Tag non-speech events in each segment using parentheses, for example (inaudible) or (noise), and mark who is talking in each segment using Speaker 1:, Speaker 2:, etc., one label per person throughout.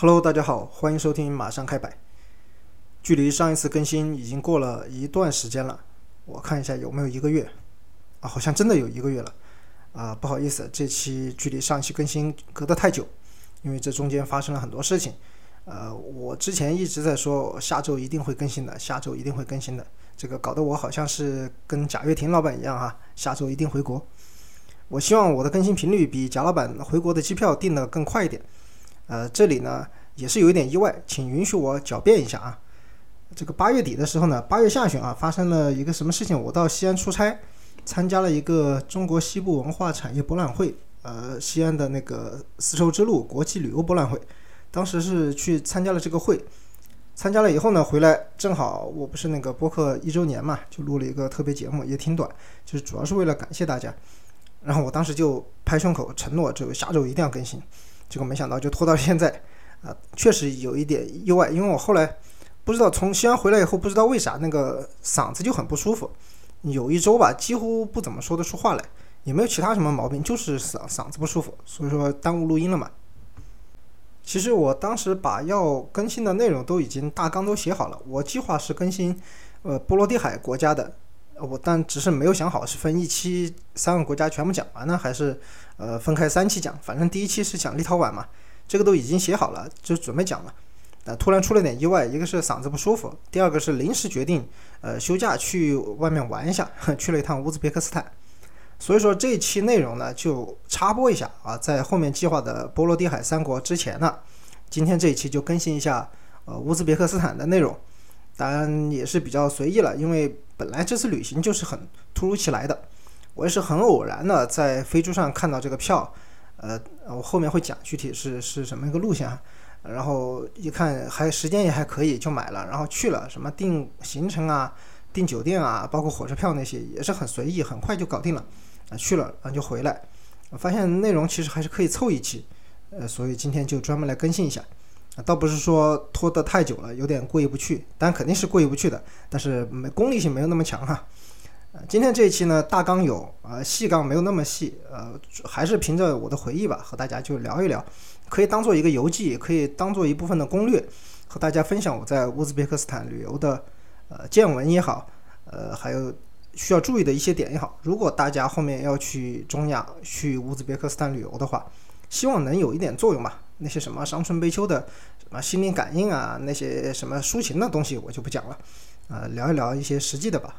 Speaker 1: Hello，大家好，欢迎收听马上开摆。距离上一次更新已经过了一段时间了，我看一下有没有一个月啊，好像真的有一个月了啊，不好意思，这期距离上一期更新隔得太久，因为这中间发生了很多事情。呃，我之前一直在说下周一定会更新的，下周一定会更新的，这个搞得我好像是跟贾跃亭老板一样哈，下周一定回国。我希望我的更新频率比贾老板回国的机票订的更快一点。呃，这里呢也是有一点意外，请允许我狡辩一下啊。这个八月底的时候呢，八月下旬啊，发生了一个什么事情？我到西安出差，参加了一个中国西部文化产业博览会，呃，西安的那个丝绸之路国际旅游博览会。当时是去参加了这个会，参加了以后呢，回来正好我不是那个播客一周年嘛，就录了一个特别节目，也挺短，就是主要是为了感谢大家。然后我当时就拍胸口承诺，就下周一定要更新。结果没想到就拖到现在，啊，确实有一点意外，因为我后来不知道从西安回来以后，不知道为啥那个嗓子就很不舒服，有一周吧，几乎不怎么说得出话来，也没有其他什么毛病，就是嗓嗓子不舒服，所以说耽误录音了嘛。其实我当时把要更新的内容都已经大纲都写好了，我计划是更新，呃，波罗的海国家的。我但只是没有想好是分一期三个国家全部讲完呢，还是呃分开三期讲。反正第一期是讲立陶宛嘛，这个都已经写好了，就准备讲了。呃，突然出了点意外，一个是嗓子不舒服，第二个是临时决定呃休假去外面玩一下，(laughs) 去了一趟乌兹别克斯坦。所以说这一期内容呢就插播一下啊，在后面计划的波罗的海三国之前呢，今天这一期就更新一下呃乌兹别克斯坦的内容。当然也是比较随意了，因为本来这次旅行就是很突如其来的，我也是很偶然的在飞猪上看到这个票，呃，我后面会讲具体是是什么一个路线啊，然后一看还时间也还可以，就买了，然后去了，什么订行程啊、订酒店啊，包括火车票那些也是很随意，很快就搞定了，啊去了，然后就回来，发现内容其实还是可以凑一期，呃，所以今天就专门来更新一下。倒不是说拖得太久了，有点过意不去，但肯定是过意不去的。但是没功利性没有那么强哈。呃，今天这一期呢，大纲有，呃，细纲没有那么细，呃，还是凭着我的回忆吧，和大家就聊一聊，可以当做一个游记，也可以当做一部分的攻略，和大家分享我在乌兹别克斯坦旅游的，呃，见闻也好，呃，还有需要注意的一些点也好。如果大家后面要去中亚、去乌兹别克斯坦旅游的话，希望能有一点作用吧。那些什么伤春悲秋的，什么心灵感应啊，那些什么抒情的东西我就不讲了，呃，聊一聊一些实际的吧。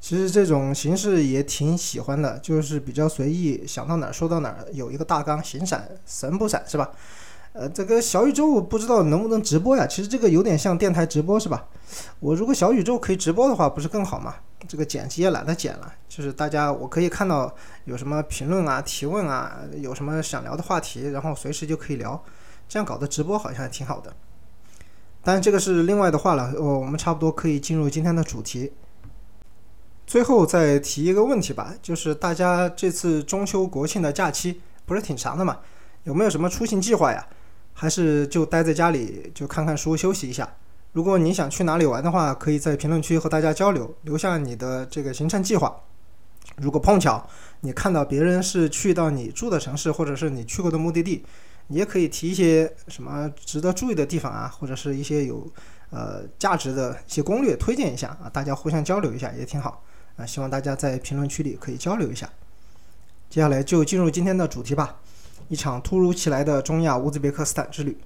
Speaker 1: 其实这种形式也挺喜欢的，就是比较随意，想到哪儿说到哪儿，有一个大纲，形闪神不闪是吧？呃，这个小宇宙不知道能不能直播呀？其实这个有点像电台直播是吧？我如果小宇宙可以直播的话，不是更好吗？这个剪辑也懒得剪了，就是大家我可以看到有什么评论啊、提问啊，有什么想聊的话题，然后随时就可以聊，这样搞的直播好像还挺好的。当然这个是另外的话了，我我们差不多可以进入今天的主题。最后再提一个问题吧，就是大家这次中秋国庆的假期不是挺长的嘛，有没有什么出行计划呀？还是就待在家里就看看书休息一下？如果你想去哪里玩的话，可以在评论区和大家交流，留下你的这个行程计划。如果碰巧你看到别人是去到你住的城市，或者是你去过的目的地，你也可以提一些什么值得注意的地方啊，或者是一些有呃价值的一些攻略推荐一下啊，大家互相交流一下也挺好啊。希望大家在评论区里可以交流一下。接下来就进入今天的主题吧，一场突如其来的中亚乌兹别克斯坦之旅。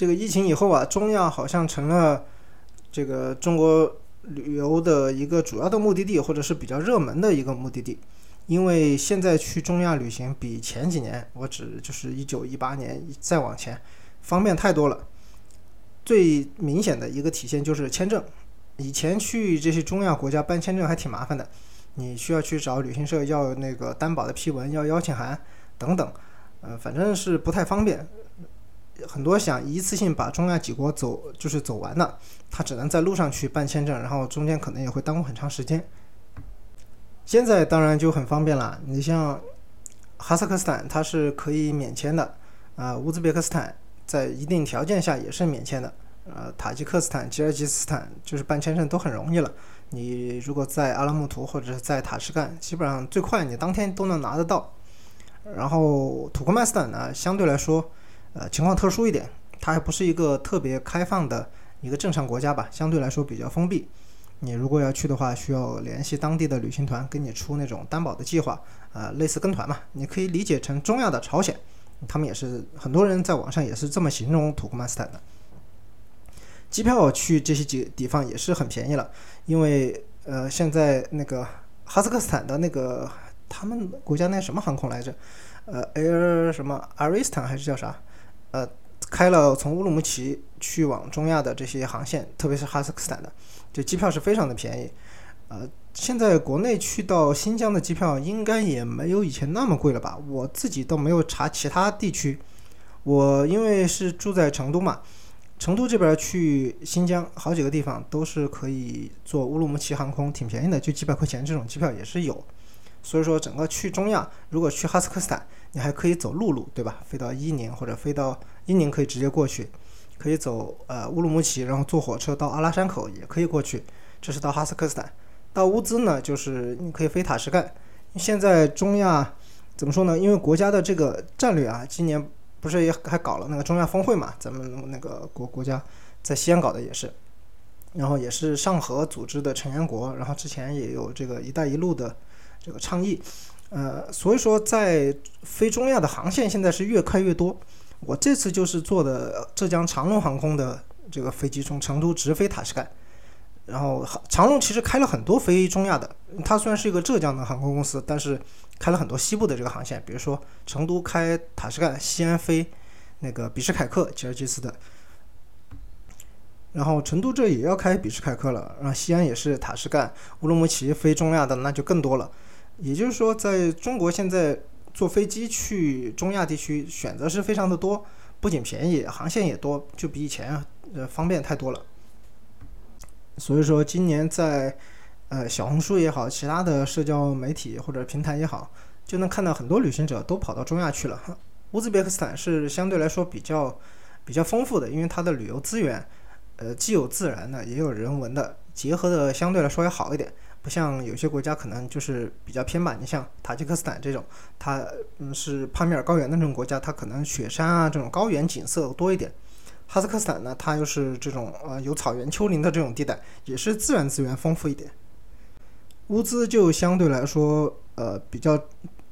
Speaker 1: 这个疫情以后啊，中亚好像成了这个中国旅游的一个主要的目的地，或者是比较热门的一个目的地。因为现在去中亚旅行比前几年，我指就是一九一八年再往前，方便太多了。最明显的一个体现就是签证，以前去这些中亚国家办签证还挺麻烦的，你需要去找旅行社要那个担保的批文、要邀请函等等，呃，反正是不太方便。很多想一次性把中亚几国走就是走完的，他只能在路上去办签证，然后中间可能也会耽误很长时间。现在当然就很方便了，你像哈萨克斯坦它是可以免签的，啊，乌兹别克斯坦在一定条件下也是免签的，呃，塔吉克斯坦、吉尔吉斯斯坦就是办签证都很容易了。你如果在阿拉木图或者是在塔什干，基本上最快你当天都能拿得到。然后土库曼斯坦呢，相对来说，呃，情况特殊一点，它还不是一个特别开放的一个正常国家吧，相对来说比较封闭。你如果要去的话，需要联系当地的旅行团给你出那种担保的计划，呃，类似跟团嘛，你可以理解成中亚的朝鲜。他们也是很多人在网上也是这么形容土库曼斯坦的。机票去这些几地方也是很便宜了，因为呃现在那个哈萨克斯坦的那个他们国家那什么航空来着，呃 Air 什么 Aristan 还是叫啥，呃开了从乌鲁木齐去往中亚的这些航线，特别是哈萨克斯坦的，这机票是非常的便宜，呃。现在国内去到新疆的机票应该也没有以前那么贵了吧？我自己都没有查其他地区，我因为是住在成都嘛，成都这边去新疆好几个地方都是可以坐乌鲁木齐航空，挺便宜的，就几百块钱这种机票也是有。所以说整个去中亚，如果去哈萨克斯坦，你还可以走陆路，对吧？飞到伊宁或者飞到伊宁可以直接过去，可以走呃乌鲁木齐，然后坐火车到阿拉山口也可以过去，这是到哈萨克斯坦。到乌兹呢，就是你可以飞塔什干。现在中亚怎么说呢？因为国家的这个战略啊，今年不是也还搞了那个中亚峰会嘛？咱们那个国国家在西安搞的也是，然后也是上合组织的成员国，然后之前也有这个“一带一路”的这个倡议，呃，所以说在飞中亚的航线现在是越开越多。我这次就是坐的浙江长龙航空的这个飞机，从成都直飞塔什干。然后长龙其实开了很多飞中亚的，它虽然是一个浙江的航空公司，但是开了很多西部的这个航线，比如说成都开塔什干，西安飞那个比什凯克吉尔吉斯的，然后成都这也要开比什凯克了，然后西安也是塔什干，乌鲁木齐飞中亚的那就更多了。也就是说，在中国现在坐飞机去中亚地区选择是非常的多，不仅便宜，航线也多，就比以前呃方便太多了。所以说，今年在呃小红书也好，其他的社交媒体或者平台也好，就能看到很多旅行者都跑到中亚去了。乌兹别克斯坦是相对来说比较比较丰富的，因为它的旅游资源，呃，既有自然的，也有人文的，结合的相对来说要好一点。不像有些国家可能就是比较偏吧。你像塔吉克斯坦这种，它嗯是帕米尔高原的这种国家，它可能雪山啊这种高原景色多一点。哈萨克斯坦呢，它又是这种呃有草原丘陵的这种地带，也是自然资源丰富一点。乌兹就相对来说呃比较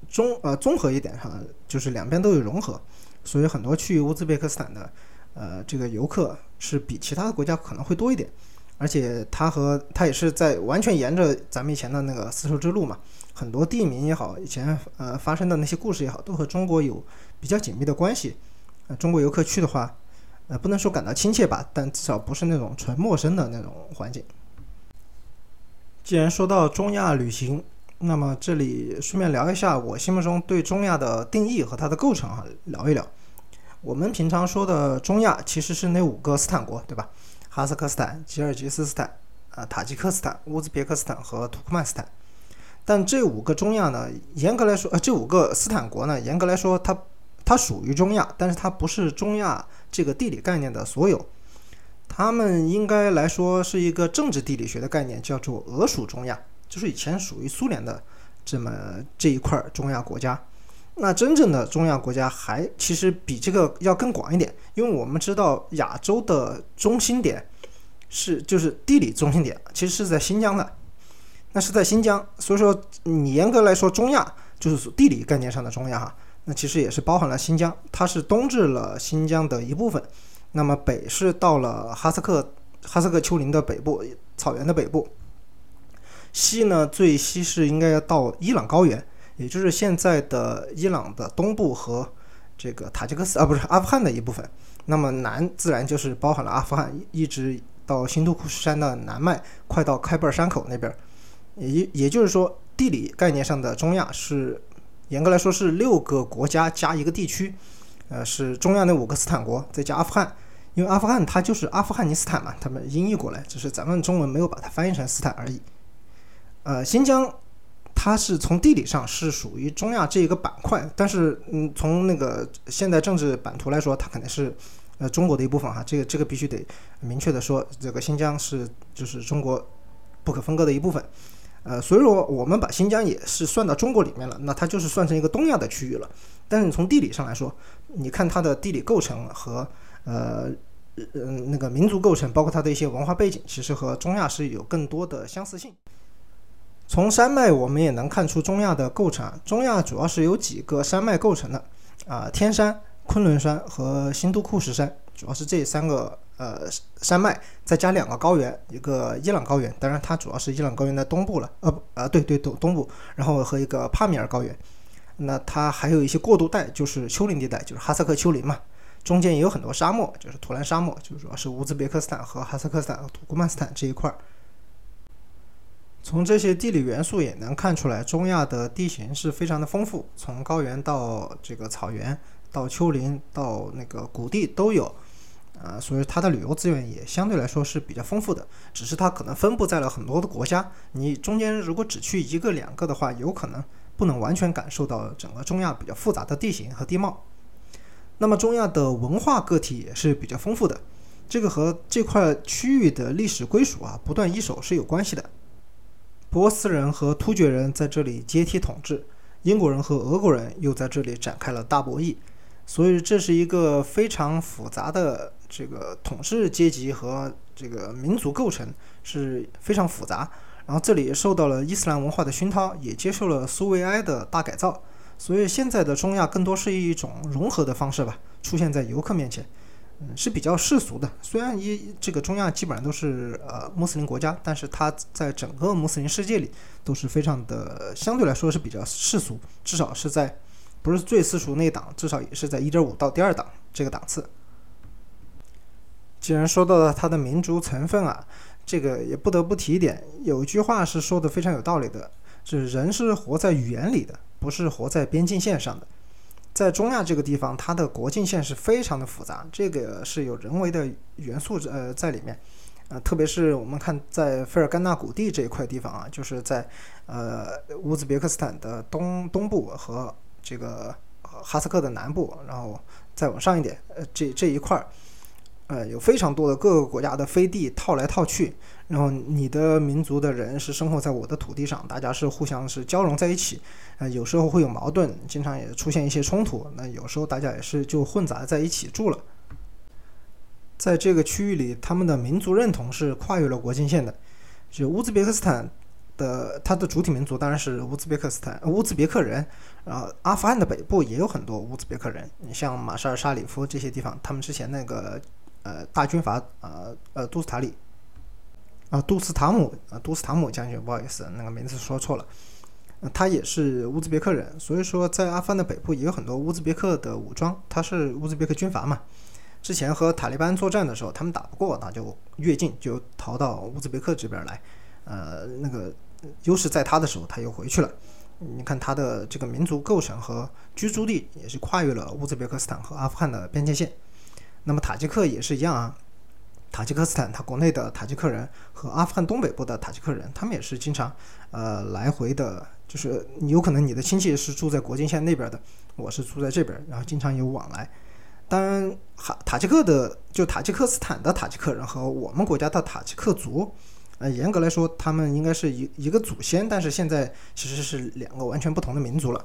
Speaker 1: 综呃综合一点哈，就是两边都有融合，所以很多去乌兹别克斯坦的呃这个游客是比其他的国家可能会多一点，而且它和它也是在完全沿着咱们以前的那个丝绸之路嘛，很多地名也好，以前呃发生的那些故事也好，都和中国有比较紧密的关系。呃，中国游客去的话。呃，不能说感到亲切吧，但至少不是那种纯陌生的那种环境。既然说到中亚旅行，那么这里顺便聊一下我心目中对中亚的定义和它的构成哈，聊一聊。我们平常说的中亚其实是那五个斯坦国，对吧？哈萨克斯坦、吉尔吉斯斯坦、啊塔吉克斯坦、乌兹别克斯坦和土库曼斯坦。但这五个中亚呢，严格来说，呃，这五个斯坦国呢，严格来说，它它属于中亚，但是它不是中亚。这个地理概念的所有，他们应该来说是一个政治地理学的概念，叫做俄属中亚，就是以前属于苏联的这么这一块中亚国家。那真正的中亚国家还其实比这个要更广一点，因为我们知道亚洲的中心点是就是地理中心点，其实是在新疆的，那是在新疆。所以说你严格来说，中亚就是地理概念上的中亚哈。那其实也是包含了新疆，它是东至了新疆的一部分，那么北是到了哈萨克哈萨克丘陵的北部草原的北部，西呢最西是应该要到伊朗高原，也就是现在的伊朗的东部和这个塔吉克斯啊不是阿富汗的一部分，那么南自然就是包含了阿富汗，一直到新都库什山的南脉，快到开贝尔山口那边，也也就是说地理概念上的中亚是。严格来说是六个国家加一个地区，呃，是中亚那五个斯坦国再加阿富汗，因为阿富汗它就是阿富汗尼斯坦嘛，他们音译过来，只是咱们中文没有把它翻译成斯坦而已。呃，新疆它是从地理上是属于中亚这一个板块，但是嗯，从那个现代政治版图来说，它肯定是呃中国的一部分哈，这个这个必须得明确的说，这个新疆是就是中国不可分割的一部分。呃，所以说我们把新疆也是算到中国里面了，那它就是算成一个东亚的区域了。但是你从地理上来说，你看它的地理构成和呃嗯那个民族构成，包括它的一些文化背景，其实和中亚是有更多的相似性。从山脉我们也能看出中亚的构成，中亚主要是由几个山脉构成的啊，天山、昆仑山和新都库什山，主要是这三个呃山脉，再加两个高原，一个伊朗高原，当然它主要是伊朗高原的东部了，呃不对对东东部，然后和一个帕米尔高原，那它还有一些过渡带，就是丘陵地带，就是哈萨克丘陵嘛，中间也有很多沙漠，就是图兰沙漠，就主要是乌兹别克斯坦和哈萨克斯坦和土库曼斯坦这一块儿。从这些地理元素也能看出来，中亚的地形是非常的丰富，从高原到这个草原，到丘陵，到那个谷地都有，啊，所以它的旅游资源也相对来说是比较丰富的。只是它可能分布在了很多的国家，你中间如果只去一个两个的话，有可能不能完全感受到整个中亚比较复杂的地形和地貌。那么中亚的文化个体也是比较丰富的，这个和这块区域的历史归属啊不断易手是有关系的。波斯人和突厥人在这里接替统治，英国人和俄国人又在这里展开了大博弈，所以这是一个非常复杂的这个统治阶级和这个民族构成是非常复杂。然后这里受到了伊斯兰文化的熏陶，也接受了苏维埃的大改造，所以现在的中亚更多是一种融合的方式吧，出现在游客面前。嗯，是比较世俗的。虽然一这个中亚基本上都是呃穆斯林国家，但是它在整个穆斯林世界里都是非常的相对来说是比较世俗，至少是在不是最世俗那档，至少也是在一点五到第二档这个档次。既然说到了它的民族成分啊，这个也不得不提一点，有一句话是说的非常有道理的，就是人是活在语言里的，不是活在边境线上的。在中亚这个地方，它的国境线是非常的复杂，这个是有人为的元素呃在里面，呃，特别是我们看在费尔干纳谷地这一块地方啊，就是在呃乌兹别克斯坦的东东部和这个哈萨克的南部，然后再往上一点，呃，这这一块儿。呃，有非常多的各个国家的飞地套来套去，然后你的民族的人是生活在我的土地上，大家是互相是交融在一起，呃，有时候会有矛盾，经常也出现一些冲突，那有时候大家也是就混杂在一起住了。在这个区域里，他们的民族认同是跨越了国境线的，就乌兹别克斯坦的它的主体民族当然是乌兹别克斯坦乌兹别克人，然后阿富汗的北部也有很多乌兹别克人，你像马沙尔沙里夫这些地方，他们之前那个。呃，大军阀，呃呃，杜斯塔里，啊，杜斯塔姆，啊，杜斯塔姆将军，不好意思，那个名字说错了，他也是乌兹别克人，所以说在阿富汗的北部也有很多乌兹别克的武装，他是乌兹别克军阀嘛，之前和塔利班作战的时候，他们打不过，那就越境就逃到乌兹别克这边来，呃，那个优势在他的时候，他又回去了，你看他的这个民族构成和居住地也是跨越了乌兹别克斯坦和阿富汗的边界线。那么塔吉克也是一样啊，塔吉克斯坦它国内的塔吉克人和阿富汗东北部的塔吉克人，他们也是经常呃来回的，就是有可能你的亲戚是住在国境线那边的，我是住在这边，然后经常有往来。当然，塔塔吉克的就塔吉克斯坦的塔吉克人和我们国家的塔吉克族，呃，严格来说他们应该是一一个祖先，但是现在其实是两个完全不同的民族了，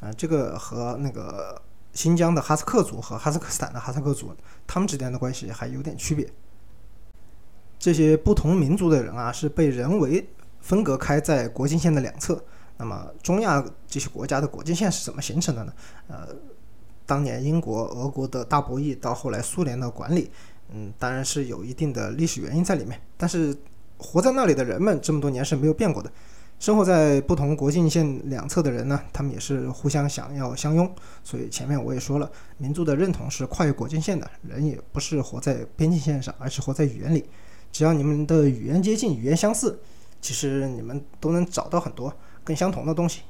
Speaker 1: 啊，这个和那个。新疆的哈萨克族和哈萨克斯坦的哈萨克族，他们之间的关系还有点区别。这些不同民族的人啊，是被人为分隔开在国境线的两侧。那么，中亚这些国家的国境线是怎么形成的呢？呃，当年英国、俄国的大博弈，到后来苏联的管理，嗯，当然是有一定的历史原因在里面。但是，活在那里的人们这么多年是没有变过的。生活在不同国境线两侧的人呢，他们也是互相想要相拥。所以前面我也说了，民族的认同是跨越国境线的，人也不是活在边境线上，而是活在语言里。只要你们的语言接近，语言相似，其实你们都能找到很多更相同的东西。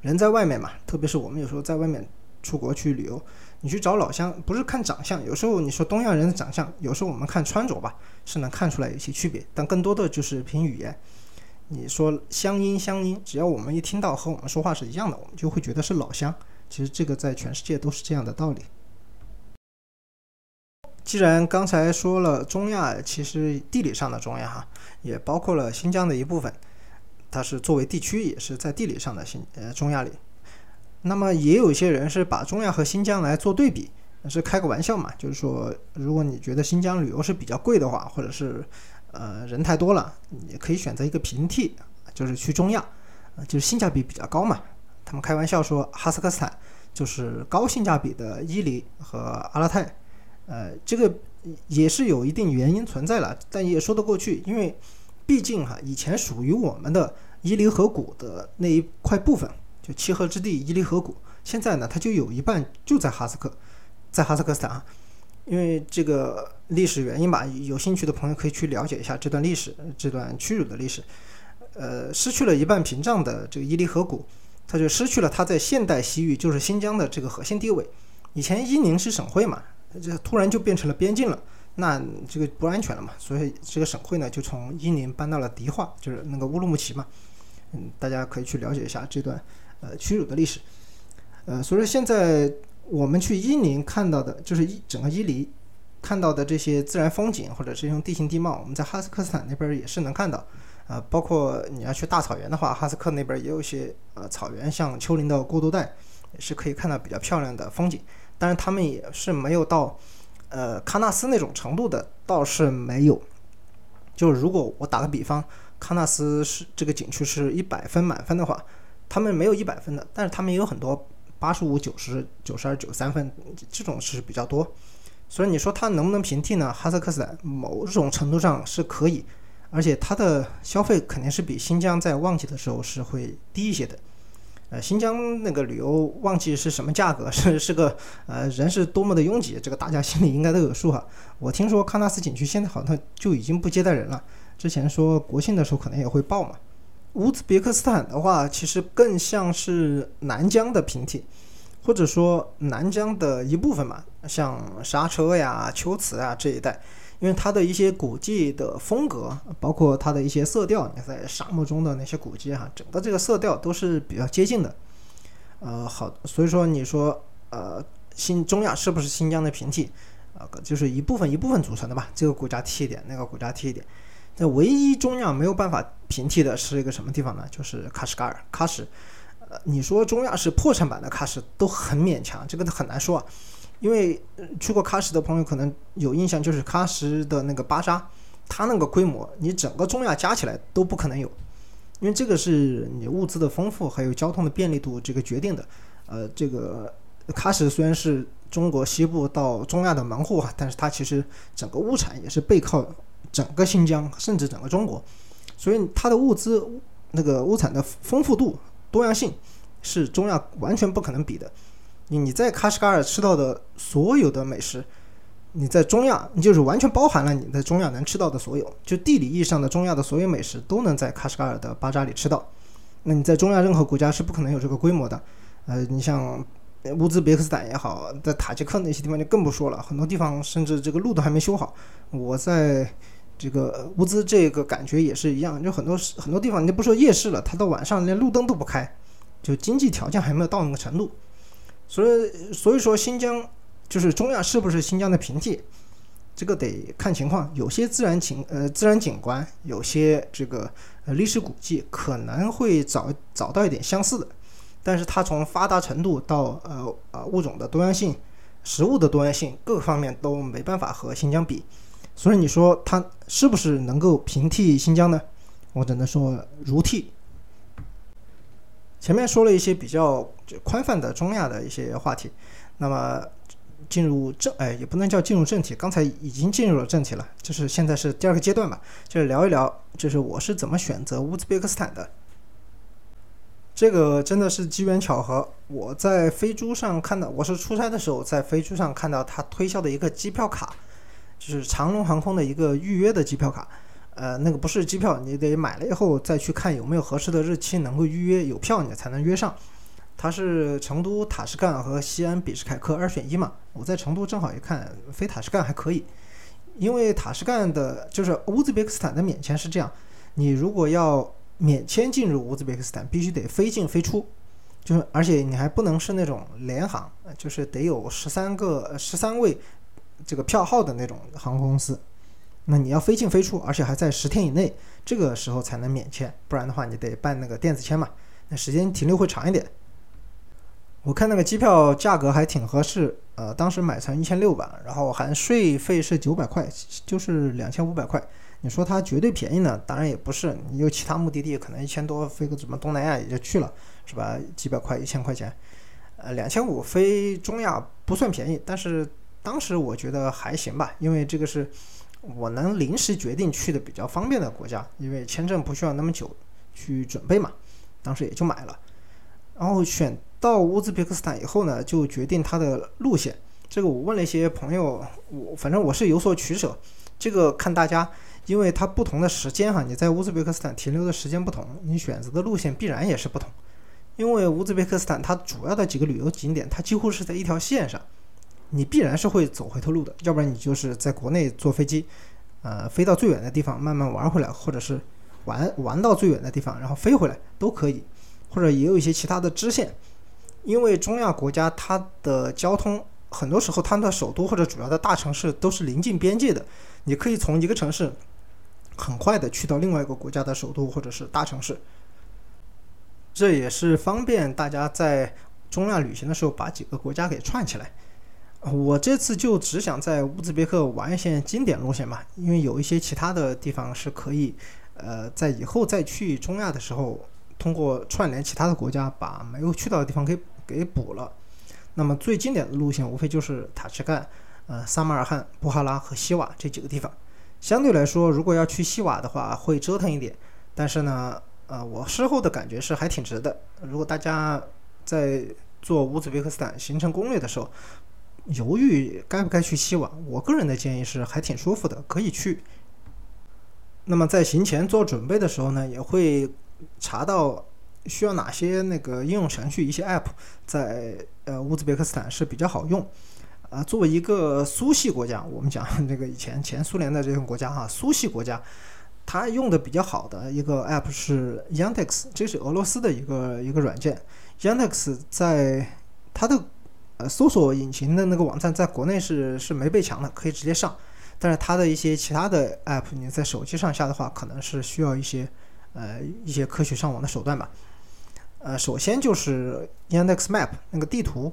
Speaker 1: 人在外面嘛，特别是我们有时候在外面出国去旅游，你去找老乡，不是看长相，有时候你说东亚人的长相，有时候我们看穿着吧，是能看出来一些区别，但更多的就是凭语言。你说乡音乡音，只要我们一听到和我们说话是一样的，我们就会觉得是老乡。其实这个在全世界都是这样的道理。既然刚才说了中亚，其实地理上的中亚哈，也包括了新疆的一部分。它是作为地区也是在地理上的新呃中亚里。那么也有一些人是把中亚和新疆来做对比，是开个玩笑嘛，就是说如果你觉得新疆旅游是比较贵的话，或者是呃人太多了，也可以选择一个平替，就是去中亚，就是性价比比较高嘛。他们开玩笑说哈萨克斯坦就是高性价比的伊犁和阿勒泰，呃，这个也是有一定原因存在了，但也说得过去，因为毕竟哈以前属于我们的伊犁河谷的那一块部分。就七河之地伊犁河谷，现在呢，它就有一半就在哈萨克，在哈萨克斯坦啊，因为这个历史原因吧，有兴趣的朋友可以去了解一下这段历史，这段屈辱的历史。呃，失去了一半屏障的这个伊犁河谷，它就失去了它在现代西域就是新疆的这个核心地位。以前伊宁是省会嘛，这突然就变成了边境了，那这个不安全了嘛，所以这个省会呢就从伊宁搬到了迪化，就是那个乌鲁木齐嘛。嗯，大家可以去了解一下这段。呃，屈辱的历史，呃，所以说现在我们去伊宁看到的，就是伊整个伊犁看到的这些自然风景或者这种地形地貌，我们在哈萨克斯坦那边也是能看到，啊，包括你要去大草原的话，哈萨克那边也有一些呃草原，像丘陵的过渡带，也是可以看到比较漂亮的风景，但是他们也是没有到呃喀纳斯那种程度的，倒是没有。就是如果我打个比方，喀纳斯是这个景区是一百分满分的话。他们没有一百分的，但是他们也有很多八十五、九十九、十二、九三分，这种是比较多。所以你说它能不能平替呢？哈萨克斯坦某种程度上是可以，而且它的消费肯定是比新疆在旺季的时候是会低一些的。呃，新疆那个旅游旺季是什么价格？(laughs) 是是个呃人是多么的拥挤，这个大家心里应该都有数哈。我听说喀纳斯景区现在好像就已经不接待人了，之前说国庆的时候可能也会爆嘛。乌兹别克斯坦的话，其实更像是南疆的平替，或者说南疆的一部分嘛，像莎车呀、秋瓷啊这一带，因为它的一些古迹的风格，包括它的一些色调，你在沙漠中的那些古迹哈，整个这个色调都是比较接近的。呃，好，所以说你说，呃，新中亚是不是新疆的平替？啊，就是一部分一部分组成的吧，这个国家替一点，那个国家替一点。那唯一中亚没有办法平替的是一个什么地方呢？就是喀什噶尔、喀什。呃，你说中亚是破产版的喀什都很勉强，这个很难说啊。因为去过喀什的朋友可能有印象，就是喀什的那个巴扎，它那个规模，你整个中亚加起来都不可能有。因为这个是你物资的丰富，还有交通的便利度这个决定的。呃，这个喀什虽然是中国西部到中亚的门户啊，但是它其实整个物产也是背靠。整个新疆，甚至整个中国，所以它的物资那个物产的丰富度、多样性是中亚完全不可能比的。你你在喀什噶尔吃到的所有的美食，你在中亚，你就是完全包含了你在中亚能吃到的所有，就地理意义上的中亚的所有美食都能在喀什噶尔的巴扎里吃到。那你在中亚任何国家是不可能有这个规模的。呃，你像乌兹别克斯坦也好，在塔吉克那些地方就更不说了，很多地方甚至这个路都还没修好。我在。这个乌兹这个感觉也是一样，就很多很多地方，你不说夜市了，它到晚上连路灯都不开，就经济条件还没有到那个程度。所以，所以说新疆就是中亚是不是新疆的平替，这个得看情况。有些自然景呃自然景观，有些这个呃历史古迹可能会找找到一点相似的，但是它从发达程度到呃呃物种的多样性、食物的多样性各个方面都没办法和新疆比。所以你说它是不是能够平替新疆呢？我只能说如替。前面说了一些比较宽泛的中亚的一些话题，那么进入正哎也不能叫进入正题，刚才已经进入了正题了，就是现在是第二个阶段吧，就是聊一聊，就是我是怎么选择乌兹别克斯坦的。这个真的是机缘巧合，我在飞猪上看到，我是出差的时候在飞猪上看到他推销的一个机票卡。就是长龙航空的一个预约的机票卡，呃，那个不是机票，你得买了以后再去看有没有合适的日期能够预约，有票你才能约上。它是成都塔什干和西安比什凯克二选一嘛？我在成都正好一看，飞塔什干还可以，因为塔什干的就是乌兹别克斯坦的免签是这样，你如果要免签进入乌兹别克斯坦，必须得飞进飞出，就是而且你还不能是那种联航，就是得有十三个十三位。这个票号的那种航空公司，那你要飞进飞出，而且还在十天以内，这个时候才能免签，不然的话你得办那个电子签嘛，那时间停留会长一点。我看那个机票价格还挺合适，呃，当时买成一千六吧，然后含税费是九百块，就是两千五百块。你说它绝对便宜呢？当然也不是，你有其他目的地，可能一千多飞个什么东南亚也就去了，是吧？几百块、一千块钱，呃，两千五飞中亚不算便宜，但是当时我觉得还行吧，因为这个是我能临时决定去的比较方便的国家，因为签证不需要那么久去准备嘛，当时也就买了，然后选。到乌兹别克斯坦以后呢，就决定它的路线。这个我问了一些朋友，我反正我是有所取舍。这个看大家，因为它不同的时间哈，你在乌兹别克斯坦停留的时间不同，你选择的路线必然也是不同。因为乌兹别克斯坦它主要的几个旅游景点，它几乎是在一条线上，你必然是会走回头路的。要不然你就是在国内坐飞机，呃，飞到最远的地方慢慢玩回来，或者是玩玩到最远的地方然后飞回来都可以，或者也有一些其他的支线。因为中亚国家它的交通很多时候，它的首都或者主要的大城市都是临近边界的，你可以从一个城市很快的去到另外一个国家的首都或者是大城市，这也是方便大家在中亚旅行的时候把几个国家给串起来。我这次就只想在乌兹别克玩一些经典路线嘛，因为有一些其他的地方是可以，呃，在以后再去中亚的时候。通过串联其他的国家，把没有去到的地方给给补了。那么最经典的路线无非就是塔什干、呃萨马尔罕、布哈拉和西瓦这几个地方。相对来说，如果要去西瓦的话，会折腾一点。但是呢，呃，我事后的感觉是还挺值的。如果大家在做乌兹别克斯坦行程攻略的时候，犹豫该不该去西瓦，我个人的建议是还挺舒服的，可以去。那么在行前做准备的时候呢，也会。查到需要哪些那个应用程序，一些 App 在呃乌兹别克斯坦是比较好用。啊，作为一个苏系国家，我们讲 (laughs) 这个以前前苏联的这种国家哈，苏系国家，它用的比较好的一个 App 是 Yandex，这是俄罗斯的一个一个软件。Yandex 在它的呃搜索引擎的那个网站在国内是是没被抢的，可以直接上。但是它的一些其他的 App，你在手机上下的话，可能是需要一些。呃，一些科学上网的手段吧。呃，首先就是 Yandex Map 那个地图，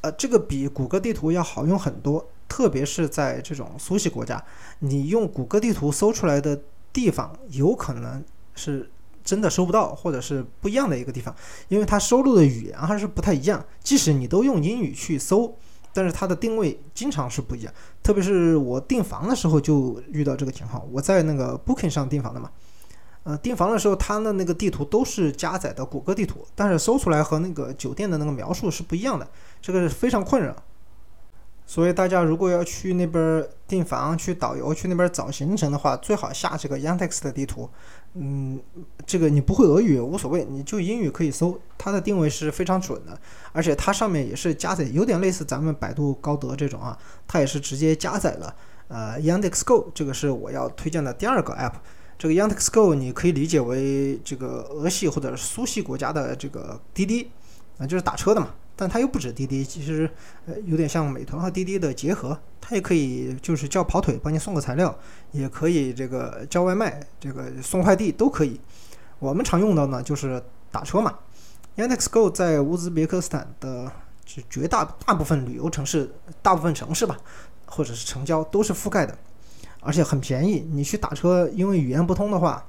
Speaker 1: 呃，这个比谷歌地图要好用很多，特别是在这种苏系国家，你用谷歌地图搜出来的地方，有可能是真的搜不到，或者是不一样的一个地方，因为它收录的语言还是不太一样。即使你都用英语去搜，但是它的定位经常是不一样。特别是我订房的时候就遇到这个情况，我在那个 Booking 上订房的嘛。呃，订房的时候，它的那个地图都是加载的谷歌地图，但是搜出来和那个酒店的那个描述是不一样的，这个是非常困扰。所以大家如果要去那边订房、去导游、去那边找行程的话，最好下这个 Yandex 的地图。嗯，这个你不会俄语无所谓，你就英语可以搜，它的定位是非常准的，而且它上面也是加载，有点类似咱们百度高德这种啊，它也是直接加载了。呃，Yandex Go 这个是我要推荐的第二个 app。这个 Yandex Go 你可以理解为这个俄系或者苏系国家的这个滴滴，啊，就是打车的嘛。但它又不止滴滴，其实呃有点像美团和滴滴的结合。它也可以就是叫跑腿帮你送个材料，也可以这个叫外卖，这个送快递都可以。我们常用到呢就是打车嘛。Yandex Go 在乌兹别克斯坦的绝大大部分旅游城市、大部分城市吧，或者是城郊都是覆盖的。而且很便宜，你去打车，因为语言不通的话，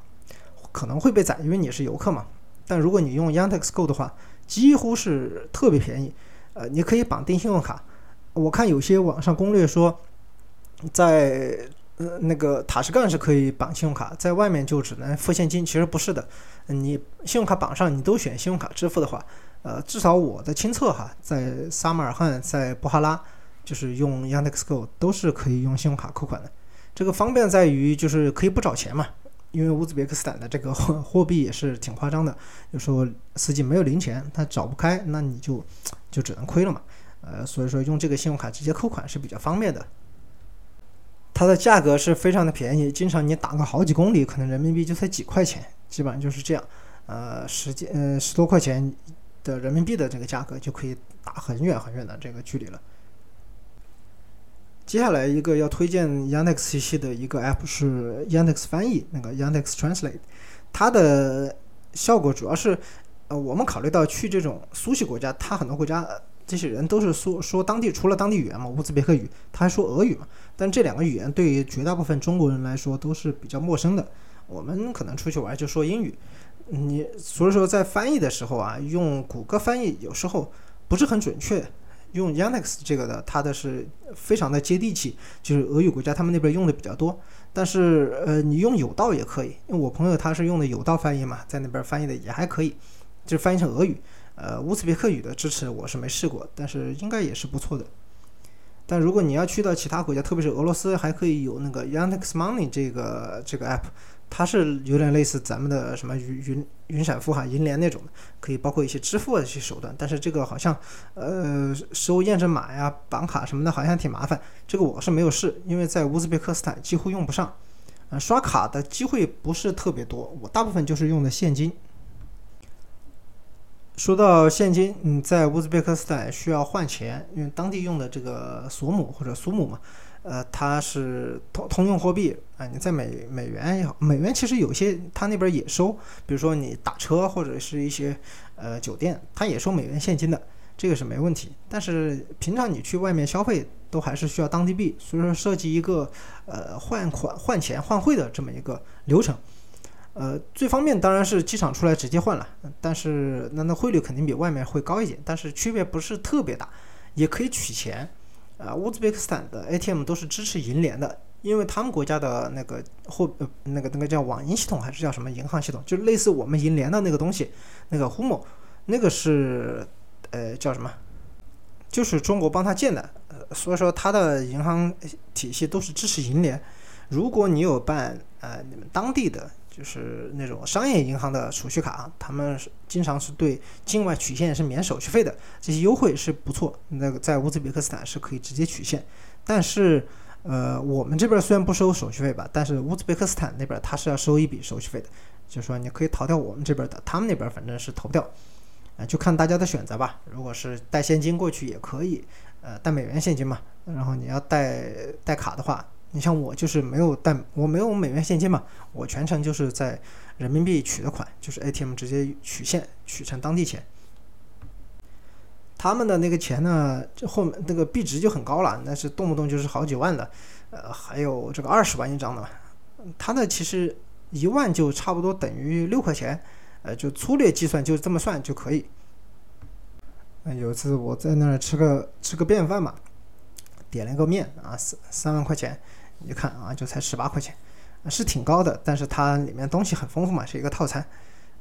Speaker 1: 可能会被宰，因为你是游客嘛。但如果你用 Yandex Go 的话，几乎是特别便宜。呃，你可以绑定信用卡。我看有些网上攻略说，在呃那个塔什干是可以绑信用卡，在外面就只能付现金。其实不是的，你信用卡绑上，你都选信用卡支付的话，呃，至少我的亲测哈，在撒马尔罕、在布哈拉，就是用 Yandex Go 都是可以用信用卡扣款的。这个方便在于就是可以不找钱嘛，因为乌兹别克斯坦的这个货 (laughs) 货币也是挺夸张的，有时候司机没有零钱，他找不开，那你就就只能亏了嘛。呃，所以说用这个信用卡直接扣款是比较方便的。它的价格是非常的便宜，经常你打个好几公里，可能人民币就才几块钱，基本上就是这样。呃，十几呃十多块钱的人民币的这个价格就可以打很远很远的这个距离了。接下来一个要推荐 Yandex 系系的一个 app 是 Yandex 翻译，那个 Yandex Translate，它的效果主要是，呃，我们考虑到去这种苏系国家，它很多国家这些人都是说说当地除了当地语言嘛，乌兹别克语，他还说俄语嘛，但这两个语言对于绝大部分中国人来说都是比较陌生的，我们可能出去玩就说英语。你所以说在翻译的时候啊，用谷歌翻译有时候不是很准确，用 Yandex 这个的，它的是非常的接地气，就是俄语国家他们那边用的比较多。但是呃，你用有道也可以，因为我朋友他是用的有道翻译嘛，在那边翻译的也还可以，就是翻译成俄语。呃，乌兹别克语的支持我是没试过，但是应该也是不错的。但如果你要去到其他国家，特别是俄罗斯，还可以有那个 Yandex Money 这个这个 app。它是有点类似咱们的什么云云云闪付哈银联那种的，可以包括一些支付的一些手段，但是这个好像呃收验证码呀、绑卡什么的，好像挺麻烦。这个我是没有试，因为在乌兹别克斯坦几乎用不上，呃刷卡的机会不是特别多，我大部分就是用的现金。说到现金，嗯，在乌兹别克斯坦需要换钱，因为当地用的这个索姆或者苏姆嘛。呃，它是通通用货币啊，你在美美元也好，美元其实有些它那边也收，比如说你打车或者是一些呃酒店，它也收美元现金的，这个是没问题。但是平常你去外面消费都还是需要当地币，所以说设计一个呃换款换钱换汇的这么一个流程，呃最方便当然是机场出来直接换了，但是那那汇率肯定比外面会高一点，但是区别不是特别大，也可以取钱。啊，乌兹别克斯坦的 ATM 都是支持银联的，因为他们国家的那个货呃那个那个叫网银系统还是叫什么银行系统，就类似我们银联的那个东西，那个 HUMO，那个是呃叫什么？就是中国帮他建的，呃，所以说他的银行体系都是支持银联。如果你有办呃你们当地的。就是那种商业银行的储蓄卡，他们是经常是对境外取现是免手续费的，这些优惠是不错。那个在乌兹别克斯坦是可以直接取现，但是呃，我们这边虽然不收手续费吧，但是乌兹别克斯坦那边他是要收一笔手续费的，就是说你可以逃掉我们这边的，他们那边反正是逃不掉，啊，就看大家的选择吧。如果是带现金过去也可以，呃，带美元现金嘛，然后你要带带卡的话。你像我就是没有带，我没有美元现金嘛，我全程就是在人民币取的款，就是 ATM 直接取现取成当地钱。他们的那个钱呢，这后面那个币值就很高了，那是动不动就是好几万的，呃，还有这个二十万一张的，他的其实一万就差不多等于六块钱，呃，就粗略计算就这么算就可以。有一次我在那儿吃个吃个便饭嘛，点了个面啊，三三万块钱。你看啊，就才十八块钱，是挺高的，但是它里面东西很丰富嘛，是一个套餐。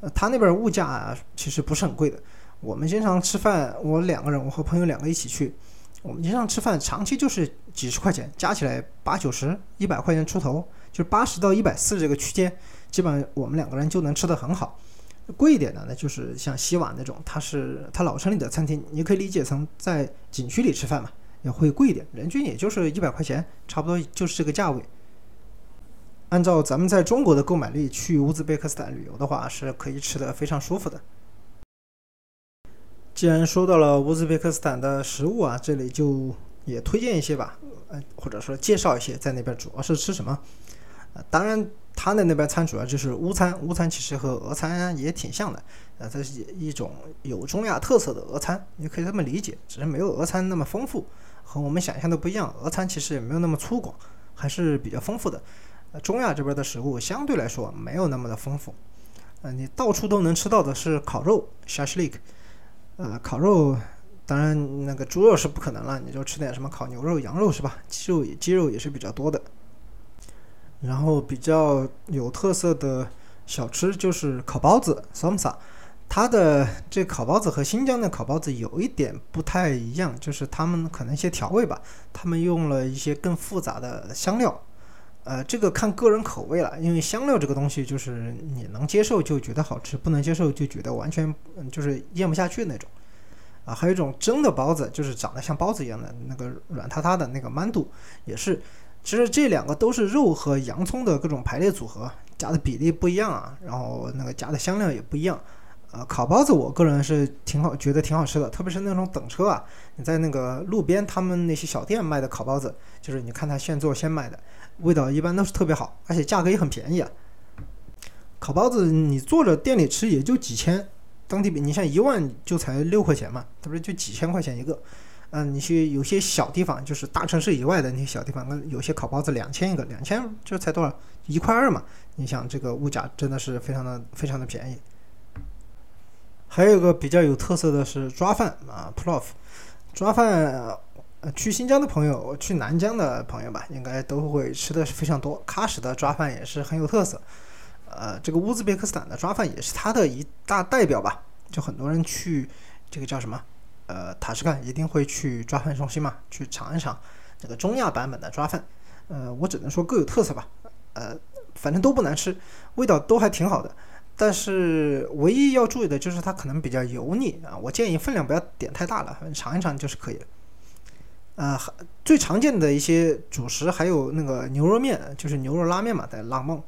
Speaker 1: 呃，它那边物价其实不是很贵的。我们经常吃饭，我两个人，我和朋友两个一起去，我们经常吃饭，长期就是几十块钱，加起来八九十、一百块钱出头，就是八十到一百四这个区间，基本上我们两个人就能吃得很好。贵一点的呢，就是像西瓦那种，它是它老城里的餐厅，你可以理解成在景区里吃饭嘛。也会贵一点，人均也就是一百块钱，差不多就是这个价位。按照咱们在中国的购买力去乌兹别克斯坦旅游的话，是可以吃的非常舒服的。既然说到了乌兹别克斯坦的食物啊，这里就也推荐一些吧，呃，或者说介绍一些在那边主要是吃什么。呃，当然他的那边餐主要就是乌餐，乌餐其实和俄餐也挺像的，呃，这是一种有中亚特色的俄餐，你可以这么理解，只是没有俄餐那么丰富。和我们想象的不一样，俄餐其实也没有那么粗犷，还是比较丰富的。呃，中亚这边的食物相对来说没有那么的丰富。呃，你到处都能吃到的是烤肉 s h a s h l i k 呃，烤肉，当然那个猪肉是不可能了，你就吃点什么烤牛肉、羊肉是吧？鸡肉也鸡肉也是比较多的。然后比较有特色的小吃就是烤包子 （samsa）。它的这烤包子和新疆的烤包子有一点不太一样，就是他们可能一些调味吧，他们用了一些更复杂的香料，呃，这个看个人口味了，因为香料这个东西就是你能接受就觉得好吃，不能接受就觉得完全就是咽不下去那种。啊，还有一种蒸的包子，就是长得像包子一样的那个软塌塌的那个馒肚，也是，其实这两个都是肉和洋葱的各种排列组合，加的比例不一样啊，然后那个加的香料也不一样。呃，烤包子我个人是挺好，觉得挺好吃的，特别是那种等车啊，你在那个路边他们那些小店卖的烤包子，就是你看他现做现卖的，味道一般都是特别好，而且价格也很便宜啊。烤包子你坐着店里吃也就几千，当地比你像一万就才六块钱嘛，它不是就几千块钱一个。嗯，你去有些小地方，就是大城市以外的那些小地方，那有些烤包子两千一个，两千就才多少一块二嘛。你想这个物价真的是非常的非常的便宜。还有个比较有特色的是抓饭啊，plov，抓饭，去新疆的朋友，去南疆的朋友吧，应该都会吃的是非常多。喀什的抓饭也是很有特色，呃，这个乌兹别克斯坦的抓饭也是它的一大代表吧，就很多人去这个叫什么？呃，塔什干一定会去抓饭中心嘛，去尝一尝这个中亚版本的抓饭。呃，我只能说各有特色吧。呃，反正都不难吃，味道都还挺好的。但是唯一要注意的就是它可能比较油腻啊。我建议分量不要点太大了，反正尝一尝就是可以了。呃，最常见的一些主食还有那个牛肉面，就是牛肉拉面嘛，在浪梦，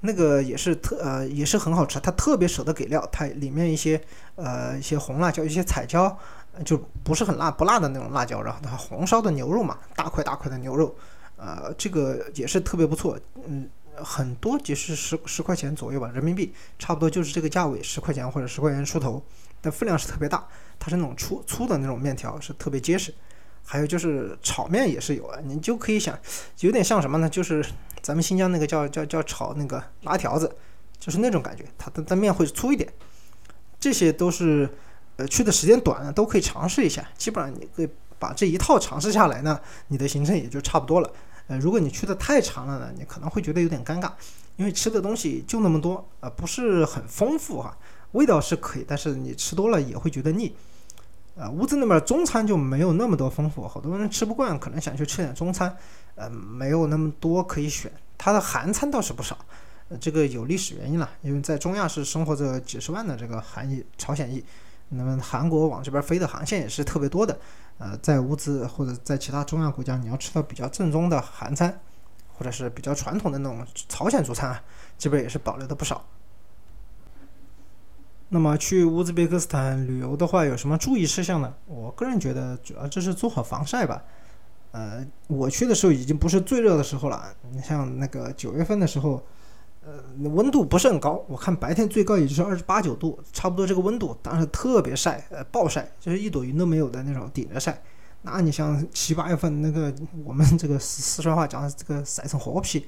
Speaker 1: 那个也是特呃也是很好吃。它特别舍得给料，它里面一些呃一些红辣椒，一些彩椒。就不是很辣，不辣的那种辣椒，然后它红烧的牛肉嘛，大块大块的牛肉，呃，这个也是特别不错，嗯，很多也是十十块钱左右吧，人民币差不多就是这个价位，十块钱或者十块钱出头，但分量是特别大，它是那种粗粗的那种面条，是特别结实。还有就是炒面也是有啊，你就可以想，有点像什么呢？就是咱们新疆那个叫叫叫炒那个拉条子，就是那种感觉，它的的面会粗一点，这些都是。呃，去的时间短，都可以尝试一下。基本上你可以把这一套尝试下来呢，你的行程也就差不多了。呃，如果你去的太长了呢，你可能会觉得有点尴尬，因为吃的东西就那么多，呃，不是很丰富哈。味道是可以，但是你吃多了也会觉得腻。呃，乌兹那边中餐就没有那么多丰富，好多人吃不惯，可能想去吃点中餐，呃，没有那么多可以选。它的韩餐倒是不少，呃，这个有历史原因了，因为在中亚是生活着几十万的这个韩裔、朝鲜裔。那么韩国往这边飞的航线也是特别多的，呃，在乌兹或者在其他中亚国家，你要吃到比较正宗的韩餐，或者是比较传统的那种朝鲜族餐啊，这边也是保留的不少。那么去乌兹别克斯坦旅游的话，有什么注意事项呢？我个人觉得主要就是做好防晒吧。呃，我去的时候已经不是最热的时候了，你像那个九月份的时候。呃，温度不是很高，我看白天最高也就是二十八九度，差不多这个温度，但是特别晒，呃，暴晒，就是一朵云都没有的那种顶着晒。那你像七八月份那个，我们这个四四川话讲的这个晒成活皮，